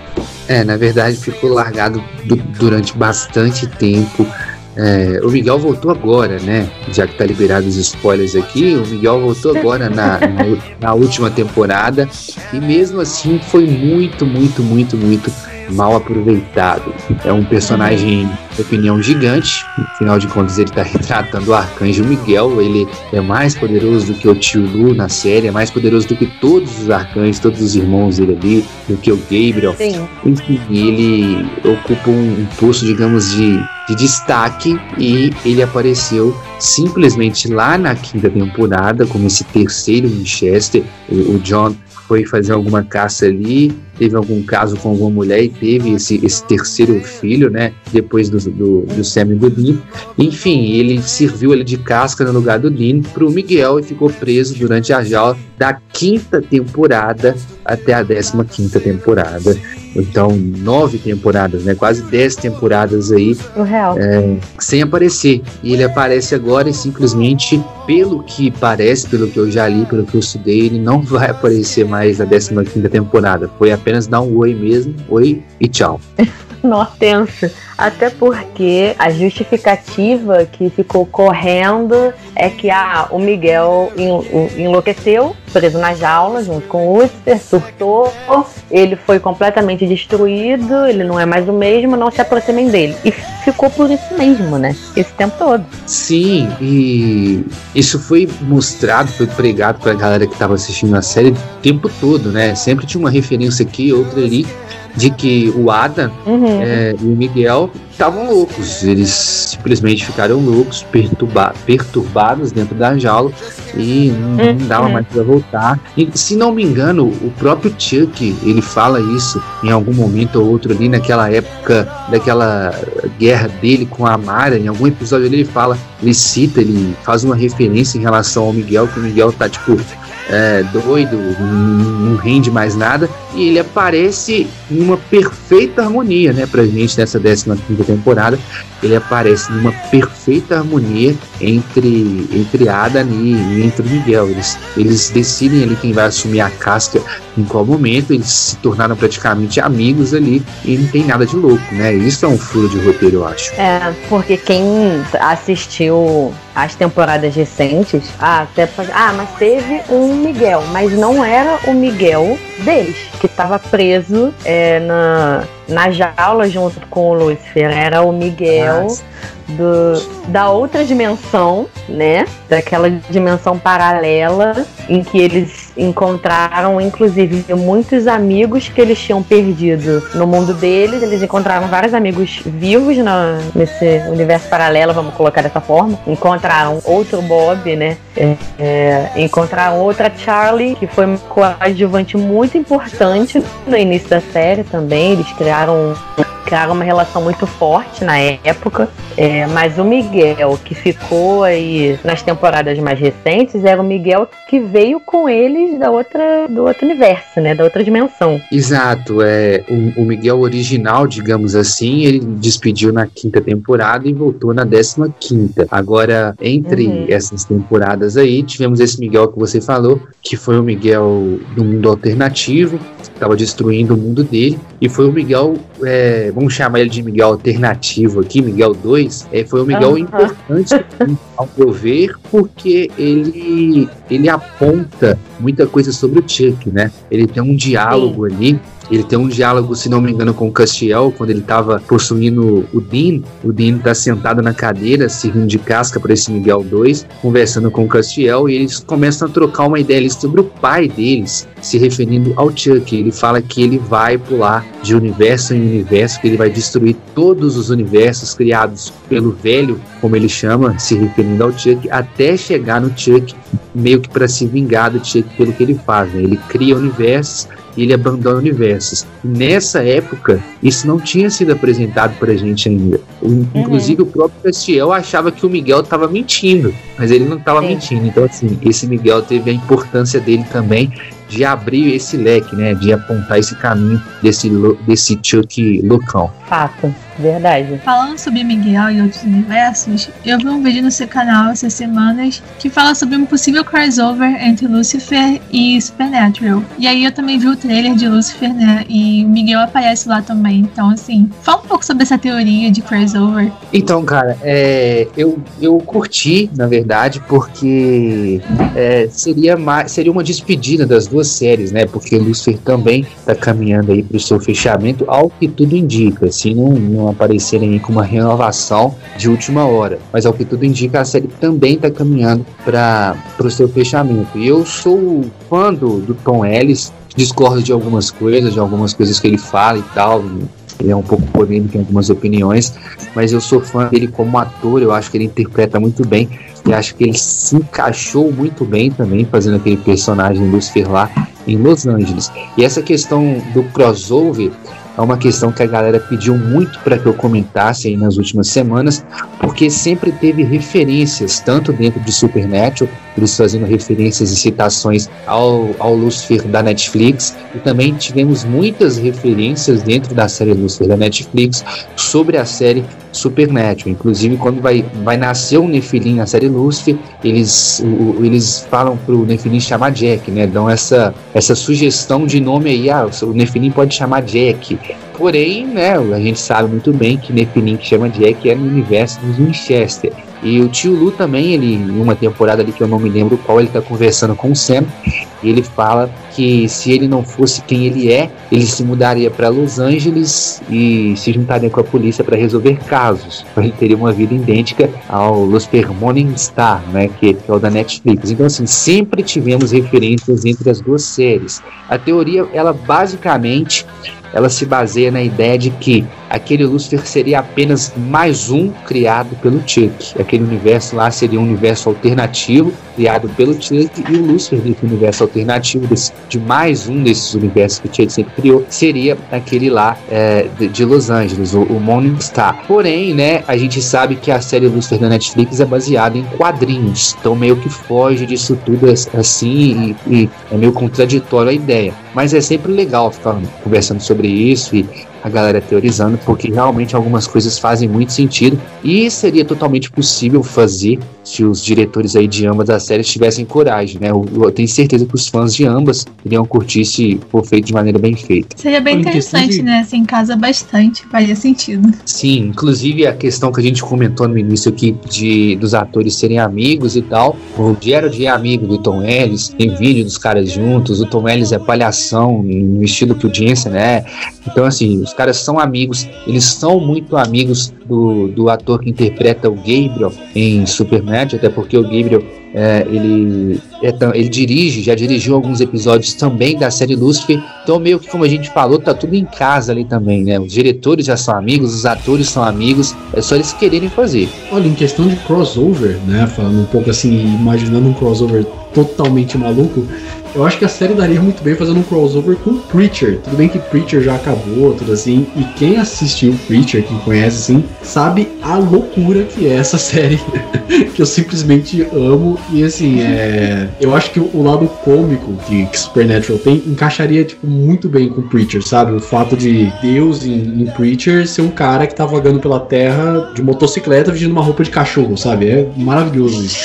É, na verdade ficou largado durante bastante tempo. É, o Miguel voltou agora, né? Já que tá liberado os spoilers aqui, o Miguel voltou agora na, na, na última temporada. E mesmo assim foi muito, muito, muito, muito mal aproveitado. É um personagem, de opinião, gigante. Afinal de contas, ele está retratando o arcanjo Miguel. Ele é mais poderoso do que o tio Lu na série, é mais poderoso do que todos os arcanjos, todos os irmãos dele ali, do que o Gabriel. Sim. Enfim, ele ocupa um, um posto, digamos, de, de destaque e ele apareceu simplesmente lá na quinta temporada como esse terceiro Winchester. O, o John foi fazer alguma caça ali, teve algum caso com alguma mulher e teve esse, esse terceiro filho, né? Depois do, do, do Sam e do Dean. Enfim, ele serviu ele de casca no lugar do Dean pro Miguel e ficou preso durante a jaula da quinta temporada até a décima quinta temporada. Então, nove temporadas, né? Quase dez temporadas aí. É, sem aparecer. E ele aparece agora e simplesmente, pelo que parece, pelo que eu já li, pelo que eu estudei, ele não vai aparecer mais na décima quinta temporada. Foi apenas dar um oi mesmo. Oi e tchau. Nossa, tenso. Até porque a justificativa que ficou correndo é que ah, o Miguel enlouqueceu, preso na jaula, junto com o Lúcifer, surtou, ele foi completamente destruído, ele não é mais o mesmo, não se aproximem dele. E ficou por isso mesmo, né? Esse tempo todo. Sim, e isso foi mostrado, foi pregado pra galera que tava assistindo a série o tempo todo, né? Sempre tinha uma referência aqui, outra ali de que o Adam uhum. é, e o Miguel estavam loucos. Eles simplesmente ficaram loucos, perturba perturbados dentro da jaula e não, uhum. não dava mais para voltar. E se não me engano, o próprio Chuck ele fala isso em algum momento ou outro ali naquela época daquela guerra dele com a Mara. Em algum episódio ele fala, ele cita, ele faz uma referência em relação ao Miguel que o Miguel tá tipo é, doido, não rende mais nada, e ele aparece em uma perfeita harmonia, né, pra gente nessa 15 temporada. Ele aparece numa perfeita harmonia entre, entre Adam e, entre Miguel. Eles, eles decidem ali quem vai assumir a casca em qual momento, eles se tornaram praticamente amigos ali e não tem nada de louco, né? Isso é um furo de roteiro, eu acho. É, porque quem assistiu as temporadas recentes, ah, até pode, ah, mas teve um Miguel, mas não era o Miguel deles, que estava preso é, na, na jaula junto com o Lucifer, era o Miguel. Nossa do, da outra dimensão, né? Daquela dimensão paralela em que eles encontraram, inclusive, muitos amigos que eles tinham perdido no mundo deles. Eles encontraram vários amigos vivos na, nesse universo paralelo, vamos colocar dessa forma. Encontraram outro Bob, né? É, é, encontraram outra Charlie, que foi uma coadjuvante muito importante no início da série também. Eles criaram criaram uma relação muito forte na época. É, mas o Miguel, que ficou aí nas temporadas mais recentes, era o Miguel que veio com eles da outra, do outro universo, né? Da outra dimensão. Exato. É, o, o Miguel original, digamos assim, ele despediu na quinta temporada e voltou na décima quinta. Agora, entre uhum. essas temporadas aí, tivemos esse Miguel que você falou, que foi o Miguel do mundo alternativo, estava destruindo o mundo dele, e foi o Miguel é, vamos chamar ele de Miguel alternativo aqui, Miguel 2, é, foi um Miguel uhum. importante ao meu ver, porque ele, ele aponta muita coisa sobre o Chuck, né? Ele tem um diálogo Sim. ali Ele tem um diálogo, se não me engano, com o Castiel, quando ele estava possuindo o Dean. O Dean tá sentado na cadeira, servindo de casca para esse Miguel 2, conversando com o Castiel, e eles começam a trocar uma ideia sobre o pai deles, se referindo ao Chuck. Ele fala que ele vai pular de universo em universo, que ele vai destruir todos os universos criados pelo velho, como ele chama, se referindo ao Chuck, até chegar no Chuck, meio que para se vingar do Chuck pelo que ele faz. Né? Ele cria universos e ele abandona universos. Nessa época, isso não tinha sido apresentado pra gente ainda. Inclusive, uhum. o próprio Castiel achava que o Miguel estava mentindo, mas ele não estava mentindo. Então, assim, esse Miguel teve a importância dele também de abrir esse leque, né? De apontar esse caminho desse, desse Chuck loucão. Fato, verdade. Falando sobre Miguel e outros universos, eu vi um vídeo no seu canal essas semanas que fala sobre um possível crossover entre Lucifer e Supernatural. E aí eu também vi o trailer de Lucifer, né? E o Miguel aparece lá também. Então, assim, fala um pouco sobre essa teoria de crossover. Então, cara, é, eu, eu curti, na verdade, porque é, seria, mais, seria uma despedida das duas séries, né? Porque Lucifer também está caminhando aí para o seu fechamento, ao que tudo indica se não, não aparecerem aí com uma renovação de última hora. Mas ao que tudo indica, a série também está caminhando para o seu fechamento. E eu sou fã do, do Tom Ellis, discordo de algumas coisas, de algumas coisas que ele fala e tal. Ele é um pouco polêmico em algumas opiniões, mas eu sou fã dele como ator, eu acho que ele interpreta muito bem. E acho que ele se encaixou muito bem também fazendo aquele personagem Lucifer lá em Los Angeles. E essa questão do crossover é uma questão que a galera pediu muito para que eu comentasse aí nas últimas semanas, porque sempre teve referências, tanto dentro de Supernatural, eles fazendo referências e citações ao, ao Lucifer da Netflix, e também tivemos muitas referências dentro da série Lucifer da Netflix sobre a série Supernatural. Inclusive, quando vai, vai nascer o Nefilim na série Lucifer, eles, o, eles falam pro Nefilim chamar Jack, né? Dão essa, essa sugestão de nome aí, ah, o Nefilim pode chamar Jack. Porém, né, a gente sabe muito bem que Nefilim que chama Jack é no universo dos Winchester. E o tio Lu também, ele, em uma temporada ali que eu não me lembro qual, ele tá conversando com o Sam. E ele fala que se ele não fosse quem ele é, ele se mudaria para Los Angeles e se juntaria com a polícia para resolver casos. Ele teria uma vida idêntica ao Lucifer Morningstar, né, que, que é o da Netflix. Então, assim, sempre tivemos referências entre as duas séries. A teoria, ela basicamente ela se baseia na ideia de que aquele Lucifer seria apenas mais um criado pelo Chuck. Aquele universo lá seria um universo alternativo criado pelo Chuck e o Lucifer desse universo alternativo desse, de mais um desses universos que o Chuck sempre criou seria aquele lá é, de, de, Los Angeles, o, o Morning Star. Porém, né, a gente sabe que a série Lucifer da Netflix é baseada em quadrinhos, então meio que foge disso tudo assim e, e é meio contraditório a ideia. Mas é sempre legal ficar conversando sobre isso e a galera teorizando, porque realmente algumas coisas fazem muito sentido e seria totalmente possível fazer se os diretores aí de ambas as séries tivessem coragem, né? Eu, eu tenho certeza que os fãs de ambas iriam curtir se for feito de maneira bem feita. Seria bem interessante, de... né? Em casa bastante, faria sentido. Sim, inclusive a questão que a gente comentou no início aqui de dos atores serem amigos e tal. O Gerald é amigo do Tom Ellis, tem vídeo dos caras juntos, o Tom Ellis é palhação no estilo que o Jensen é. Então, assim, os caras são amigos, eles são muito amigos do, do ator que interpreta o Gabriel em Superman, até porque o Gabriel é, ele, é, ele dirige, já dirigiu alguns episódios também da série Lucifer. Então, meio que como a gente falou, tá tudo em casa ali também, né? Os diretores já são amigos, os atores são amigos, é só eles quererem fazer. Olha, em questão de crossover, né? Falando um pouco assim, imaginando um crossover totalmente maluco, eu acho que a série daria muito bem fazendo um crossover com Preacher. Tudo bem que Preacher já acabou, tudo assim. E quem assistiu Preacher, quem conhece assim, sabe a loucura que é essa série. que eu simplesmente amo. E assim, é. Eu acho que o lado cômico que, que Supernatural tem encaixaria, tipo, muito bem com Preacher, sabe? O fato de Deus em, em Preacher ser um cara que tá vagando pela terra de motocicleta vestindo uma roupa de cachorro, sabe? É maravilhoso isso.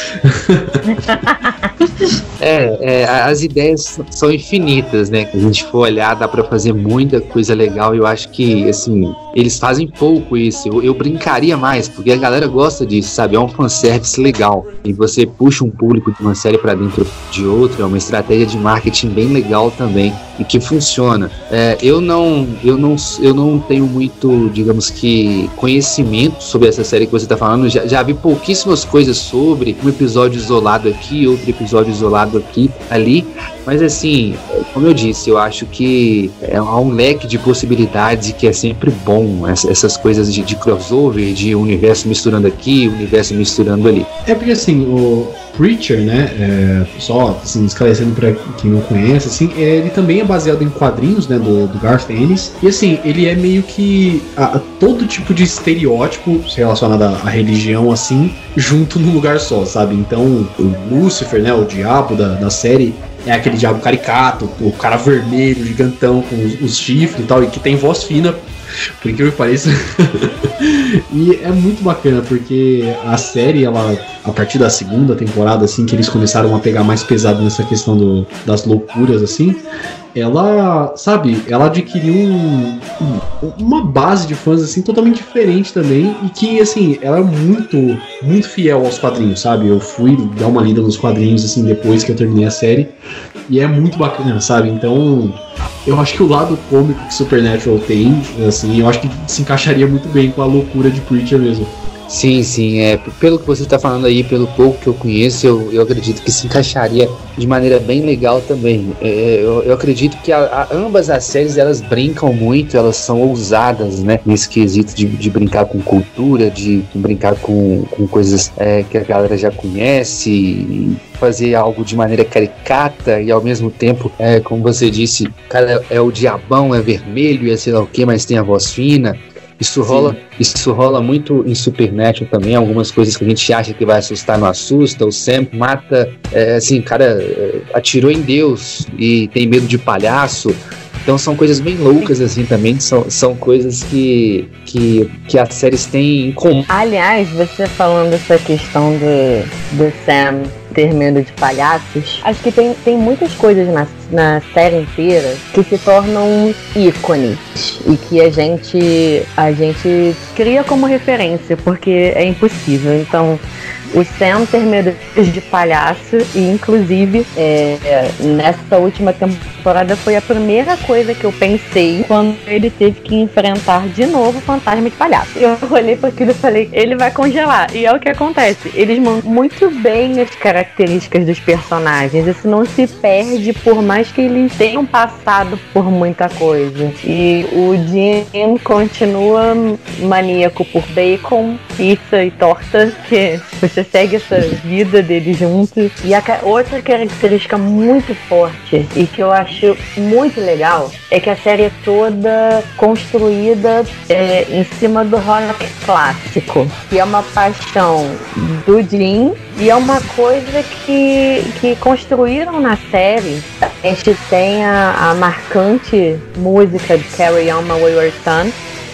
É, é, as ideias são infinitas, né? Se a gente for olhar, dá para fazer muita coisa legal. Eu acho que, assim, eles fazem pouco isso. Eu, eu, brincaria mais, porque a galera gosta disso, sabe? É um fanservice legal. E você puxa um público de uma série para dentro de outra, é uma estratégia de marketing bem legal também e que funciona. É, eu não, eu não, eu não tenho muito, digamos que, conhecimento sobre essa série que você está falando. Já, já vi pouquíssimas coisas sobre um episódio isolado aqui, outro episódio isolado aqui, ali. Mas assim, como eu disse, eu acho que é um leque de possibilidades que é sempre bom essas coisas de, de crossover, de universo misturando aqui, universo misturando ali. É porque assim, o Preacher, né, é, só assim, esclarecendo para quem não conhece, assim, é, ele também é baseado em quadrinhos, né, do, do Garth Ennis, e assim, ele é meio que a, a todo tipo de estereótipo relacionado à, à religião, assim, junto num lugar só, sabe? Então, o Lúcifer, né, o diabo da, da série, é aquele diabo caricato, o cara vermelho, gigantão, com os, os chifres e tal, e que tem voz fina, por incrível que pareça. e é muito bacana, porque a série, ela, a partir da segunda temporada, assim, que eles começaram a pegar mais pesado nessa questão do, das loucuras, assim, ela, sabe, ela adquiriu um, uma base de fãs assim totalmente diferente também e que assim, ela é muito, muito fiel aos quadrinhos, sabe? Eu fui dar uma lida nos quadrinhos assim depois que eu terminei a série e é muito bacana, sabe? Então, eu acho que o lado cômico que Supernatural tem, assim, eu acho que se encaixaria muito bem com a loucura de Preacher mesmo. Sim, sim. É, pelo que você está falando aí, pelo pouco que eu conheço, eu, eu acredito que se encaixaria de maneira bem legal também. É, eu, eu, acredito que a, a, ambas as séries elas brincam muito, elas são ousadas, né? Nesse quesito de, de brincar com cultura, de brincar com, com coisas é, que a galera já conhece, fazer algo de maneira caricata e ao mesmo tempo, é, como você disse, o cara é, é o diabão, é vermelho é sei lá o que, mas tem a voz fina. Isso rola, isso rola muito em Supernatural também. Algumas coisas que a gente acha que vai assustar não assusta. O Sam mata, é, assim, cara, é, atirou em Deus e tem medo de palhaço. Então são coisas bem loucas assim também, são, são coisas que, que, que as séries têm em comum. Aliás, você falando essa questão do, do Sam ter medo de palhaços, acho que tem, tem muitas coisas na, na série inteira que se tornam ícones e que a gente, a gente cria como referência, porque é impossível. Então, o Sam ter medo de palhaço e inclusive é, nessa última temporada foi a primeira coisa que eu pensei quando ele teve que enfrentar de novo o fantasma de palhaço. Eu olhei para aquilo e falei, ele vai congelar. E é o que acontece. Eles mandam muito bem as características dos personagens. Isso não se perde por mais que eles tenham passado por muita coisa. E o Jim continua maníaco por bacon, pizza e torta, que você segue essa vida dele junto. E a outra característica muito forte e que eu acho muito legal é que a série é toda construída é, em cima do rock clássico, que é uma paixão do Jim e é uma coisa que, que construíram na série. A gente tem a, a marcante música de Carry On My Wayward Son,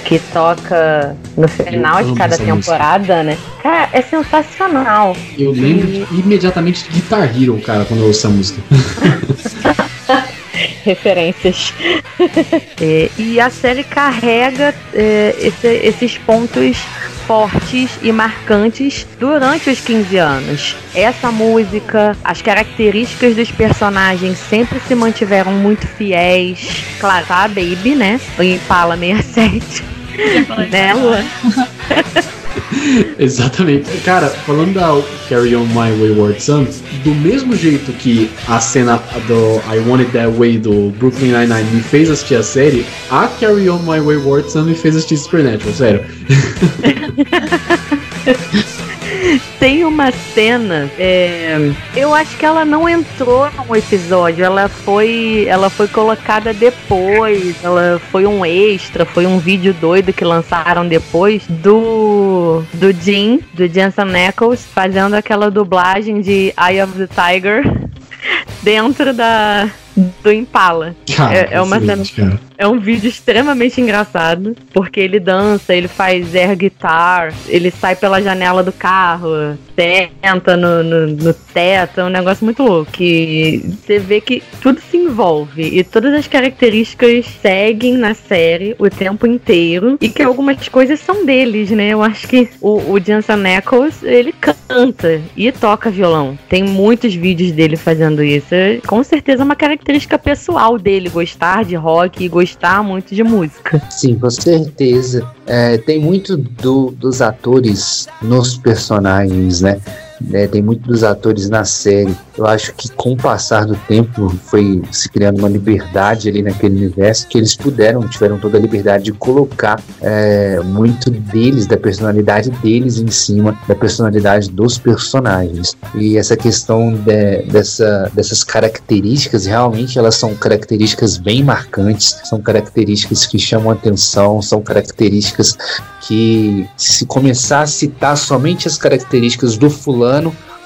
que toca no final de cada temporada, música. né? Cara, é sensacional. Eu lembro e... imediatamente de Guitar Hero, cara, quando eu ouço essa música. Referências. é, e a série carrega é, esse, esses pontos fortes e marcantes durante os 15 anos. Essa música, as características dos personagens sempre se mantiveram muito fiéis. Claro, tá a Baby, né? O Impala 67 né, Luan? Exatamente. Cara, falando da Carry On My Wayward Son, do mesmo jeito que a cena do I Want It That Way do Brooklyn Nine-Nine me fez assistir a série, a Carry On My Wayward Son me fez assistir Supernatural, sério. Tem uma cena, é, eu acho que ela não entrou no episódio, ela foi, ela foi colocada depois, ela foi um extra, foi um vídeo doido que lançaram depois do do Jim, do Jensen Ackles, fazendo aquela dublagem de Eye of the Tiger dentro da do Impala. Cara, é, é uma cena. Cara É um vídeo extremamente engraçado, porque ele dança, ele faz air guitar, ele sai pela janela do carro, tenta no, no, no teto, é um negócio muito louco. Que você vê que tudo se envolve e todas as características seguem na série o tempo inteiro e que algumas coisas são deles, né? Eu acho que o, o Jensen Ackles, ele canta e toca violão. Tem muitos vídeos dele fazendo isso. Com certeza é uma característica pessoal dele, gostar de rock e gostar muito de música. Sim, com certeza. É, tem muito do, dos atores nos personagens, né? É, tem muitos atores na série. Eu acho que com o passar do tempo foi se criando uma liberdade ali naquele universo que eles puderam, tiveram toda a liberdade de colocar é, muito deles, da personalidade deles em cima da personalidade dos personagens. E essa questão de, dessa, dessas características, realmente elas são características bem marcantes, são características que chamam atenção, são características que se começar a citar somente as características do fulano,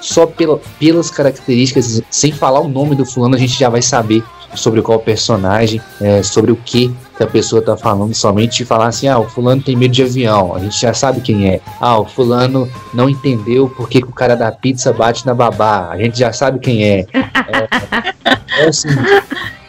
só pela, pelas características, sem falar o nome do fulano, a gente já vai saber sobre qual personagem, é, sobre o que que a pessoa está falando, somente falar assim, ah, o fulano tem medo de avião, a gente já sabe quem é. Ah, o fulano não entendeu porque que o cara da pizza bate na babá, a gente já sabe quem é. é, é assim,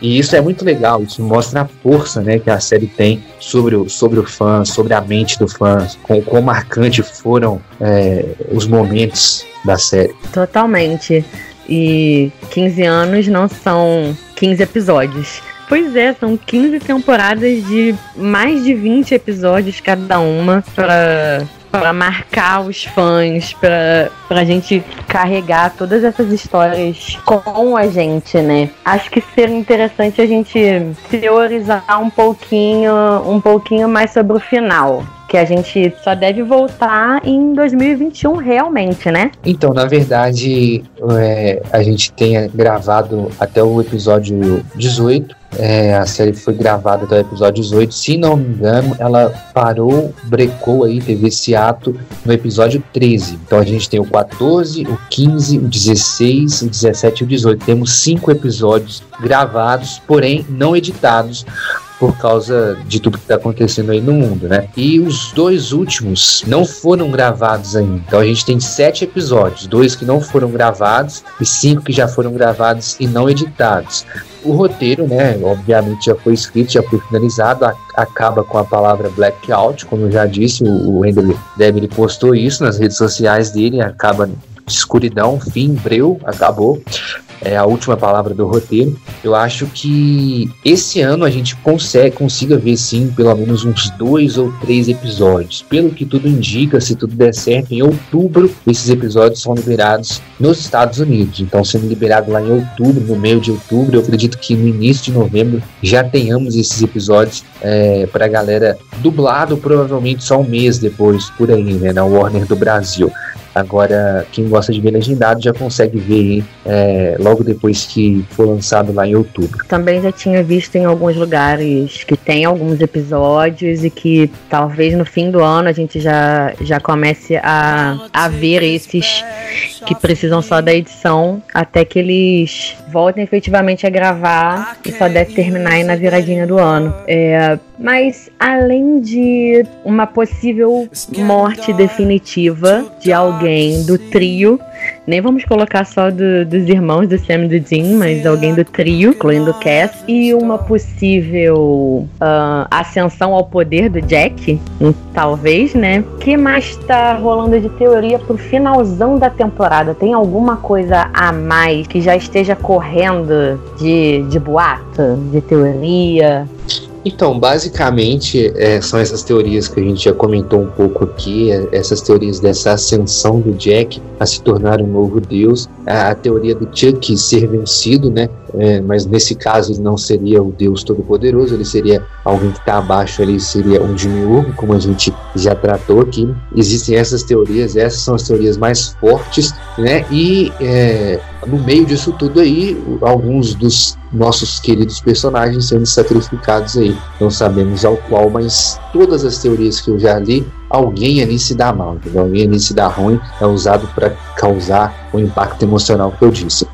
e isso é muito legal, isso mostra a força né, que a série tem sobre o, sobre o fã, sobre a mente do fã, com quão marcante foram é, os momentos da série. Totalmente. E 15 anos não são 15 episódios. Pois é, são 15 temporadas de mais de 20 episódios cada uma para para marcar os fãs, para a gente carregar todas essas histórias com a gente, né? Acho que seria interessante a gente teorizar um pouquinho, um pouquinho mais sobre o final que a gente só deve voltar em 2021 realmente, né? Então, na verdade, é, a gente tenha gravado até o episódio 18 é, a série foi gravada até o episódio 18. Se não me engano, ela parou, brecou aí, teve esse ato no episódio 13. Então a gente tem o 14, o 15, o 16, o 17 e o 18. Temos cinco episódios gravados, porém não editados, por causa de tudo que está acontecendo aí no mundo, né? E os dois últimos não foram gravados ainda. Então a gente tem sete episódios, dois que não foram gravados e cinco que já foram gravados e não editados. O roteiro, né, obviamente já foi escrito, já foi finalizado, a, acaba com a palavra blackout, como eu já disse, o, o Deb postou isso nas redes sociais dele, acaba escuridão, fim, breu, acabou é a última palavra do roteiro. Eu acho que esse ano a gente consegue, consiga ver sim pelo menos uns dois ou três episódios. Pelo que tudo indica, se tudo der certo, em outubro esses episódios são liberados nos Estados Unidos. Então, sendo liberado lá em outubro, no meio de outubro, eu acredito que no início de novembro já tenhamos esses episódios é, para a galera dublado, provavelmente só um mês depois, por aí, né, na Warner do Brasil. Agora, quem gosta de ver legendado já consegue ver é, logo depois que for lançado lá em outubro. Também já tinha visto em alguns lugares que tem alguns episódios e que talvez no fim do ano a gente já, já comece a, a ver esses que precisam só da edição até que eles voltem efetivamente a gravar e só deve terminar aí na viradinha do ano. É, mas além de uma possível morte definitiva de alguém do trio, nem vamos colocar só do, dos irmãos do Sam e do Dean, mas alguém do trio, incluindo o Cass. E uma possível uh, ascensão ao poder do Jack, talvez, né? O que mais tá rolando de teoria pro finalzão da temporada? Tem alguma coisa a mais que já esteja correndo de, de boato, de teoria? Então, basicamente, é, são essas teorias que a gente já comentou um pouco aqui, é, essas teorias dessa ascensão do Jack a se tornar um novo deus, a, a teoria do Chuck ser vencido, né? É, mas nesse caso ele não seria o Deus Todo-Poderoso, ele seria alguém que está abaixo, ele seria um demiurgo, como a gente já tratou aqui. Existem essas teorias, essas são as teorias mais fortes, né? E é, no meio disso tudo aí, alguns dos nossos queridos personagens sendo sacrificados aí. Não sabemos ao qual, mas todas as teorias que eu já li, alguém ali se dá mal, entendeu? alguém ali se dá ruim, é usado para causar o impacto emocional que eu disse.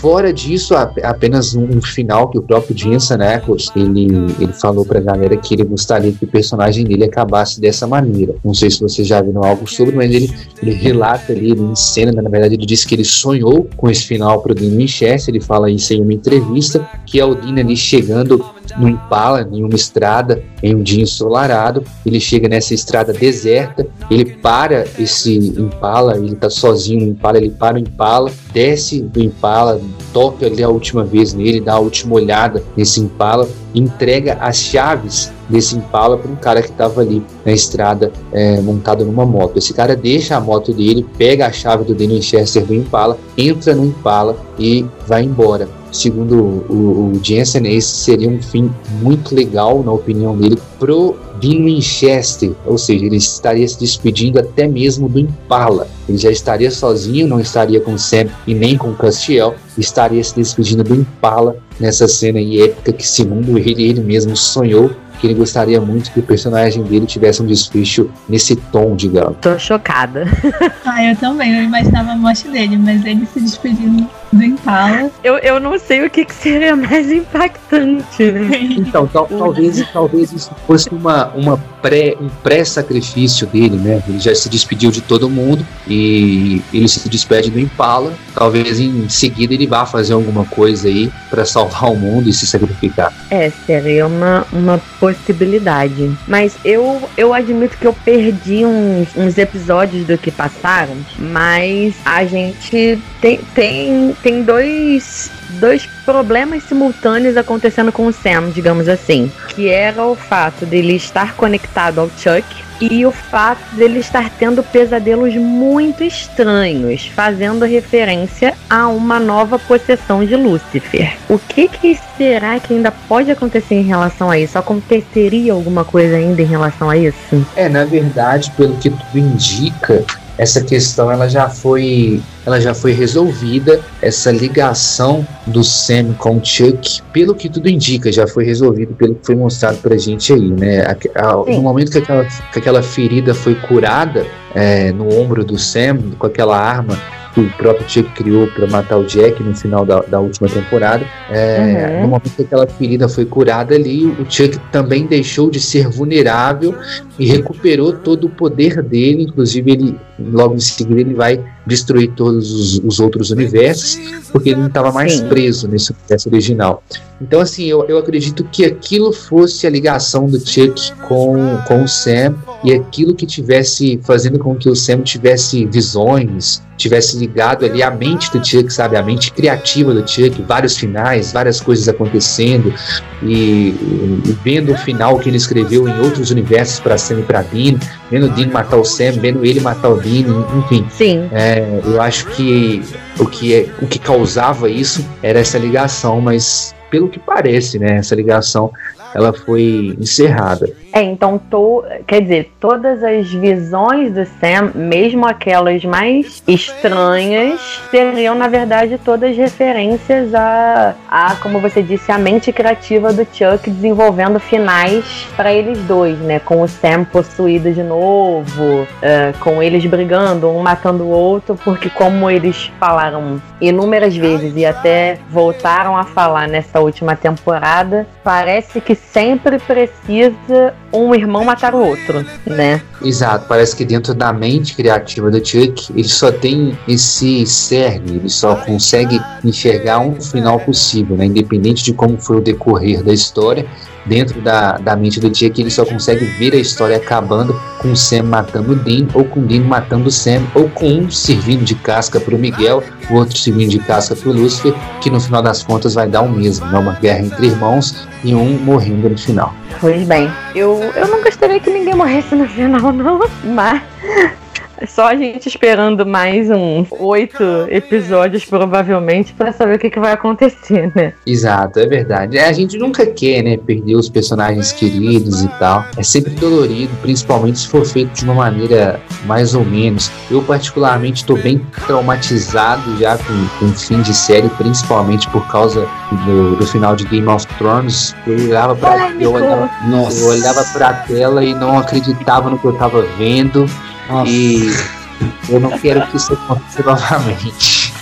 Fora disso, apenas um final que o próprio Jensen Ackles, ele, ele falou pra galera que ele gostaria que o personagem dele acabasse dessa maneira. Não sei se vocês já viram algo sobre, mas ele, ele relata ali, ele encena, né? na verdade ele disse que ele sonhou com esse final pro Dean Winchester, ele fala isso em uma entrevista, que é o Dean ali chegando no Impala, em uma estrada, em um dia ensolarado, ele chega nessa estrada deserta, ele para esse Impala, ele tá sozinho no Impala, ele para o Impala, desce do Impala, toca ali a última vez nele, dá a última olhada nesse Impala, entrega as chaves desse Impala para um cara que estava ali na estrada é, montado numa moto. Esse cara deixa a moto dele, pega a chave do Daniel Chester do Impala, entra no Impala e vai embora segundo o, o Jensen, esse seria um fim muito legal, na opinião dele, pro Dean Winchester, ou seja, ele estaria se despedindo até mesmo do Impala. Ele já estaria sozinho, não estaria com Sam e nem com Castiel, estaria se despedindo do Impala nessa cena épica que, segundo ele, ele mesmo sonhou que ele gostaria muito que o personagem dele tivesse um desfecho nesse tom, digamos. Tô chocada. ah, eu também. Eu imaginava a morte dele, mas ele se despedindo do Impala. Eu, eu não sei o que, que seria mais impactante, né? Então, tal, talvez, talvez isso fosse uma, uma pré, um pré-sacrifício dele, né? Ele já se despediu de todo mundo e ele se despede do Impala. Talvez em seguida ele vá fazer alguma coisa aí para salvar o mundo e se sacrificar. É, seria uma, uma possibilidade. Mas eu, eu admito que eu perdi uns, uns episódios do que passaram, mas a gente tem, tem, tem dois dois problemas simultâneos acontecendo com o Sam, digamos assim, que era o fato dele estar conectado ao Chuck e o fato dele estar tendo pesadelos muito estranhos, fazendo referência a uma nova possessão de Lúcifer. O que, que será que ainda pode acontecer em relação a isso? Aconteceria alguma coisa ainda em relação a isso? É, na verdade, pelo que tudo indica, essa questão ela já foi ela já foi resolvida essa ligação do Sam com o Chuck pelo que tudo indica já foi resolvido pelo que foi mostrado pra gente aí né no momento que aquela, que aquela ferida foi curada é, no ombro do Sam com aquela arma que o próprio Chuck criou para matar o Jack no final da, da última temporada. É, uhum. No momento que aquela ferida foi curada ali, o Chuck também deixou de ser vulnerável e recuperou todo o poder dele. Inclusive, ele logo em seguida ele vai destruir todos os, os outros universos, porque ele não estava mais Sim. preso nesse universo original. Então, assim, eu, eu acredito que aquilo fosse a ligação do Chuck com, com o Sam e aquilo que tivesse fazendo com que o Sam tivesse visões, tivesse ligado ali a mente do Chuck, sabe? A mente criativa do Chuck, vários finais, várias coisas acontecendo e, e vendo o final que ele escreveu em outros universos para Sam e para Dean, vendo o Dean matar o Sam, vendo ele matar o Dean, enfim. Sim. É, eu acho que o que, é, o que causava isso era essa ligação, mas pelo que parece, né, essa ligação ela foi encerrada. É, então, to, quer dizer, todas as visões do Sam, mesmo aquelas mais estranhas, seriam, na verdade, todas referências a, a como você disse, a mente criativa do Chuck desenvolvendo finais para eles dois, né? Com o Sam possuído de novo, uh, com eles brigando, um matando o outro, porque, como eles falaram inúmeras vezes e até voltaram a falar nessa última temporada, parece que sempre precisa um irmão matar o outro, né? Exato, parece que dentro da mente criativa do Chuck, ele só tem esse cerne, ele só consegue enxergar um final possível, né? Independente de como foi o decorrer da história, dentro da, da mente do Chuck, ele só consegue ver a história acabando com o Sam matando o Dean, ou com o Dean matando o Sam, ou com um servindo de casca para o Miguel, o outro servindo de casca para o Lucifer, que no final das contas vai dar o mesmo, né? uma guerra entre irmãos e um morrendo no final. Pois bem, eu, eu não gostaria que ninguém morresse no final, não, mas só a gente esperando mais uns oito episódios, provavelmente, para saber o que, que vai acontecer, né? Exato, é verdade. É, a gente nunca quer, né, perder os personagens queridos e tal. É sempre dolorido, principalmente se for feito de uma maneira mais ou menos. Eu, particularmente, estou bem traumatizado já com, com o fim de série, principalmente por causa do, do final de Game of Thrones. Eu olhava pra, eu olhava, Nossa. eu olhava pra tela e não acreditava no que eu tava vendo. Nossa. E eu não quero que isso aconteça novamente.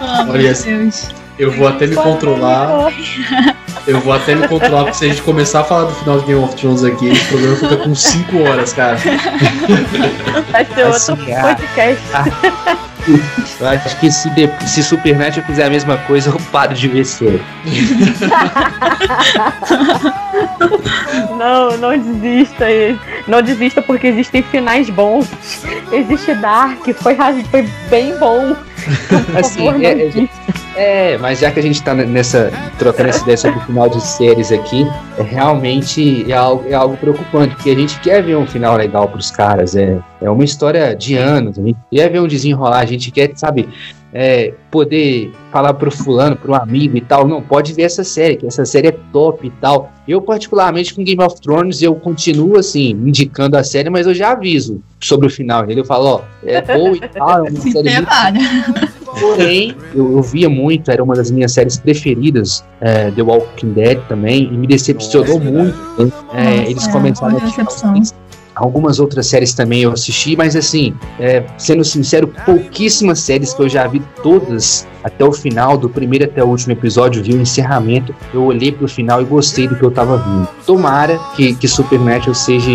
Oh, Olha, meu Deus. Eu vou até me controlar. Eu vou até me controlar, porque se a gente começar a falar do final de Game of Thrones aqui, esse programa fica com 5 horas, cara. Vai ser outro Assim, ah. podcast. Eu acho que se, de, se Supernatural fizer a mesma coisa, eu paro de ver série. Não, não desista. Não desista porque existem finais bons. Existe Dark, foi, foi bem bom. Assim, favor, é- é-. É, mas já que a gente tá nessa. trocando essa ideia sobre o final de séries aqui, é, realmente é algo, é algo preocupante, porque a gente quer ver um final legal pros caras. É, é uma história de anos, a gente quer ver um desenrolar, a gente quer, sabe, é, poder falar pro fulano, pro amigo e tal, não, pode ver essa série, que essa série é top e tal. Eu, particularmente, com Game of Thrones, eu continuo, assim, indicando a série, mas eu já aviso sobre o final, entendeu? Eu falo, ó, é boa e tal, é uma Se série muito. Porém, eu, eu via muito, era uma das minhas séries preferidas, é, The Walking Dead também, e me decepcionou Nossa, muito. né? É, Nossa, eles é, começaram a. algumas- outras séries também eu assisti, mas assim, é, sendo sincero, pouquíssimas séries que eu já vi todas até o final, do primeiro até o último episódio, vi o encerramento, eu olhei pro final e gostei do que eu tava vendo. Tomara que, que Supernatural seja,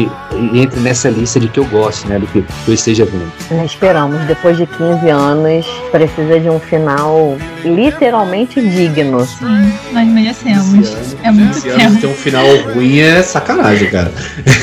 entre nessa lista de que eu gosto, né, do que eu esteja vendo. Esperamos, depois de 15 anos, precisa de um final literalmente digno. Sim, nós merecemos. É muito tempo. ter um final ruim é sacanagem, cara.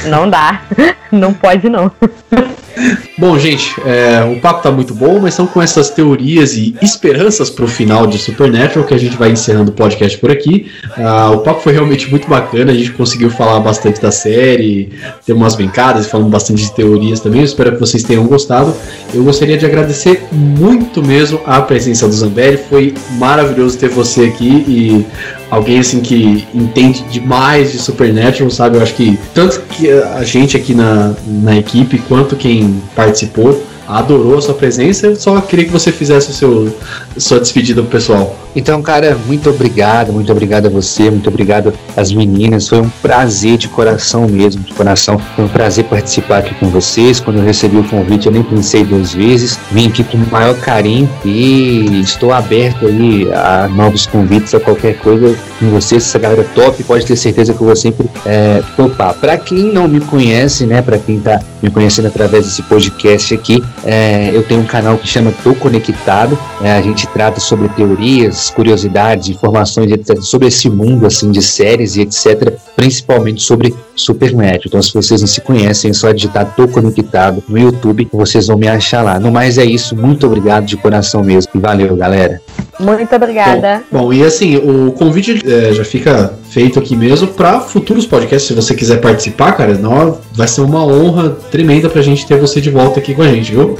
Não dá. Não pode, não. Bom, gente, é, o papo tá muito bom, mas são com essas teorias e esperanças pro final de Supernatural que a gente vai encerrando o podcast por aqui. Ah, o papo foi realmente muito bacana, a gente conseguiu falar bastante da série, ter umas brincadas, falando bastante de teorias também. Eu espero que vocês tenham gostado. Eu gostaria de agradecer muito mesmo a presença do Zambelli, foi maravilhoso ter você aqui e alguém assim que entende demais de Supernatural, sabe? Eu acho que tanto que a gente aqui na, na equipe quanto quem participou adorou a sua presença. Só queria que você fizesse o seu sua despedida pro pessoal. Então, cara, muito obrigado, muito obrigado a você, muito obrigado às meninas. Foi um prazer de coração mesmo, de coração. Foi um prazer participar aqui com vocês. Quando eu recebi o convite, eu nem pensei duas vezes. Vim aqui com o maior carinho e estou aberto aí a novos convites, a qualquer coisa com vocês. Essa galera top, pode ter certeza que eu vou sempre é, topar. Para quem não me conhece, né, para quem tá me conhecendo através desse podcast aqui, é, eu tenho um canal que chama Tô Conectado. É, a gente trata sobre teorias, curiosidades, informações, etc. Sobre esse mundo assim de séries e etc. Principalmente sobre Supernatural. Então, se vocês não se conhecem, é só digitar Tô Conectado no YouTube, vocês vão me achar lá. No mais é isso. Muito obrigado de coração mesmo. E valeu, galera. Muito obrigada. Bom, bom, e assim, o convite é, já fica feito aqui mesmo para futuros podcasts. Se você quiser participar, cara, não, vai ser uma honra tremenda pra gente ter você de volta aqui com a gente, viu?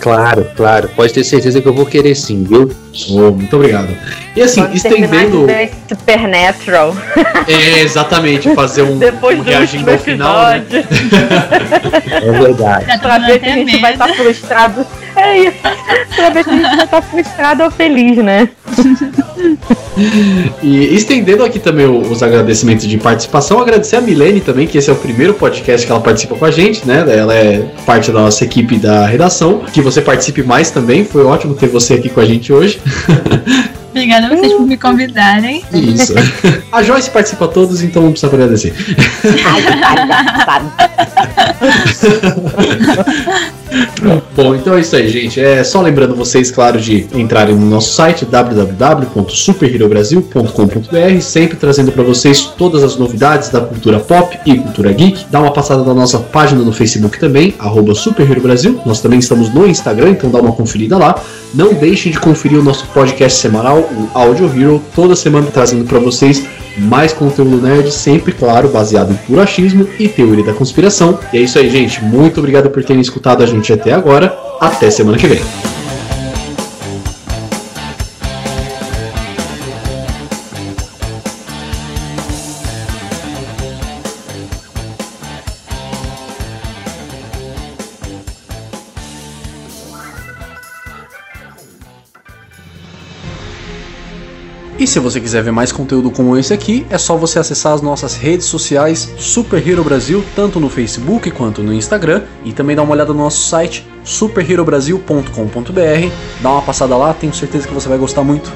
Claro, claro. Pode ter certeza que eu vou querer sim, viu? Oh, muito obrigado. E assim, terminar estendendo. Supernatural. É, exatamente, fazer um, Depois um do reagindo ao final. Né? É verdade. Pra dando ver se a gente vai estar frustrado. É isso. Pra ver se a gente vai estar frustrado ou feliz, né? E estendendo aqui também os agradecimentos de participação, agradecer a Milene também, que esse é o primeiro podcast que ela participa com a gente, né? Ela é parte da nossa equipe da redação. Que você participe mais também, foi ótimo ter você aqui com a gente hoje. Obrigada a vocês por me convidarem. Isso. a Joyce participa todos, então não precisa agradecer. Ai, palhaçada. Bom, então é isso aí, gente. É só lembrando vocês, claro, de entrarem no nosso site www.superherobrasil.com.br, sempre trazendo para vocês todas as novidades da cultura pop e cultura geek. Dá uma passada na nossa página no Facebook também, arroba Super Hero Brasil. Nós também estamos no Instagram, então dá uma conferida lá. Não deixem de conferir o nosso podcast semanal, o Audio Hero, toda semana trazendo para vocês mais conteúdo nerd, sempre, claro, baseado em puro achismo e teoria da conspiração. E é isso aí, gente. Muito obrigado por terem escutado a gente até agora. Até semana que vem. Se você quiser ver mais conteúdo como esse aqui, é só você acessar as nossas redes sociais Super Hero Brasil, tanto no Facebook quanto no Instagram, e também dar uma olhada no nosso site superherobrasil.com.br. Dá uma passada lá, tenho certeza que você vai gostar muito.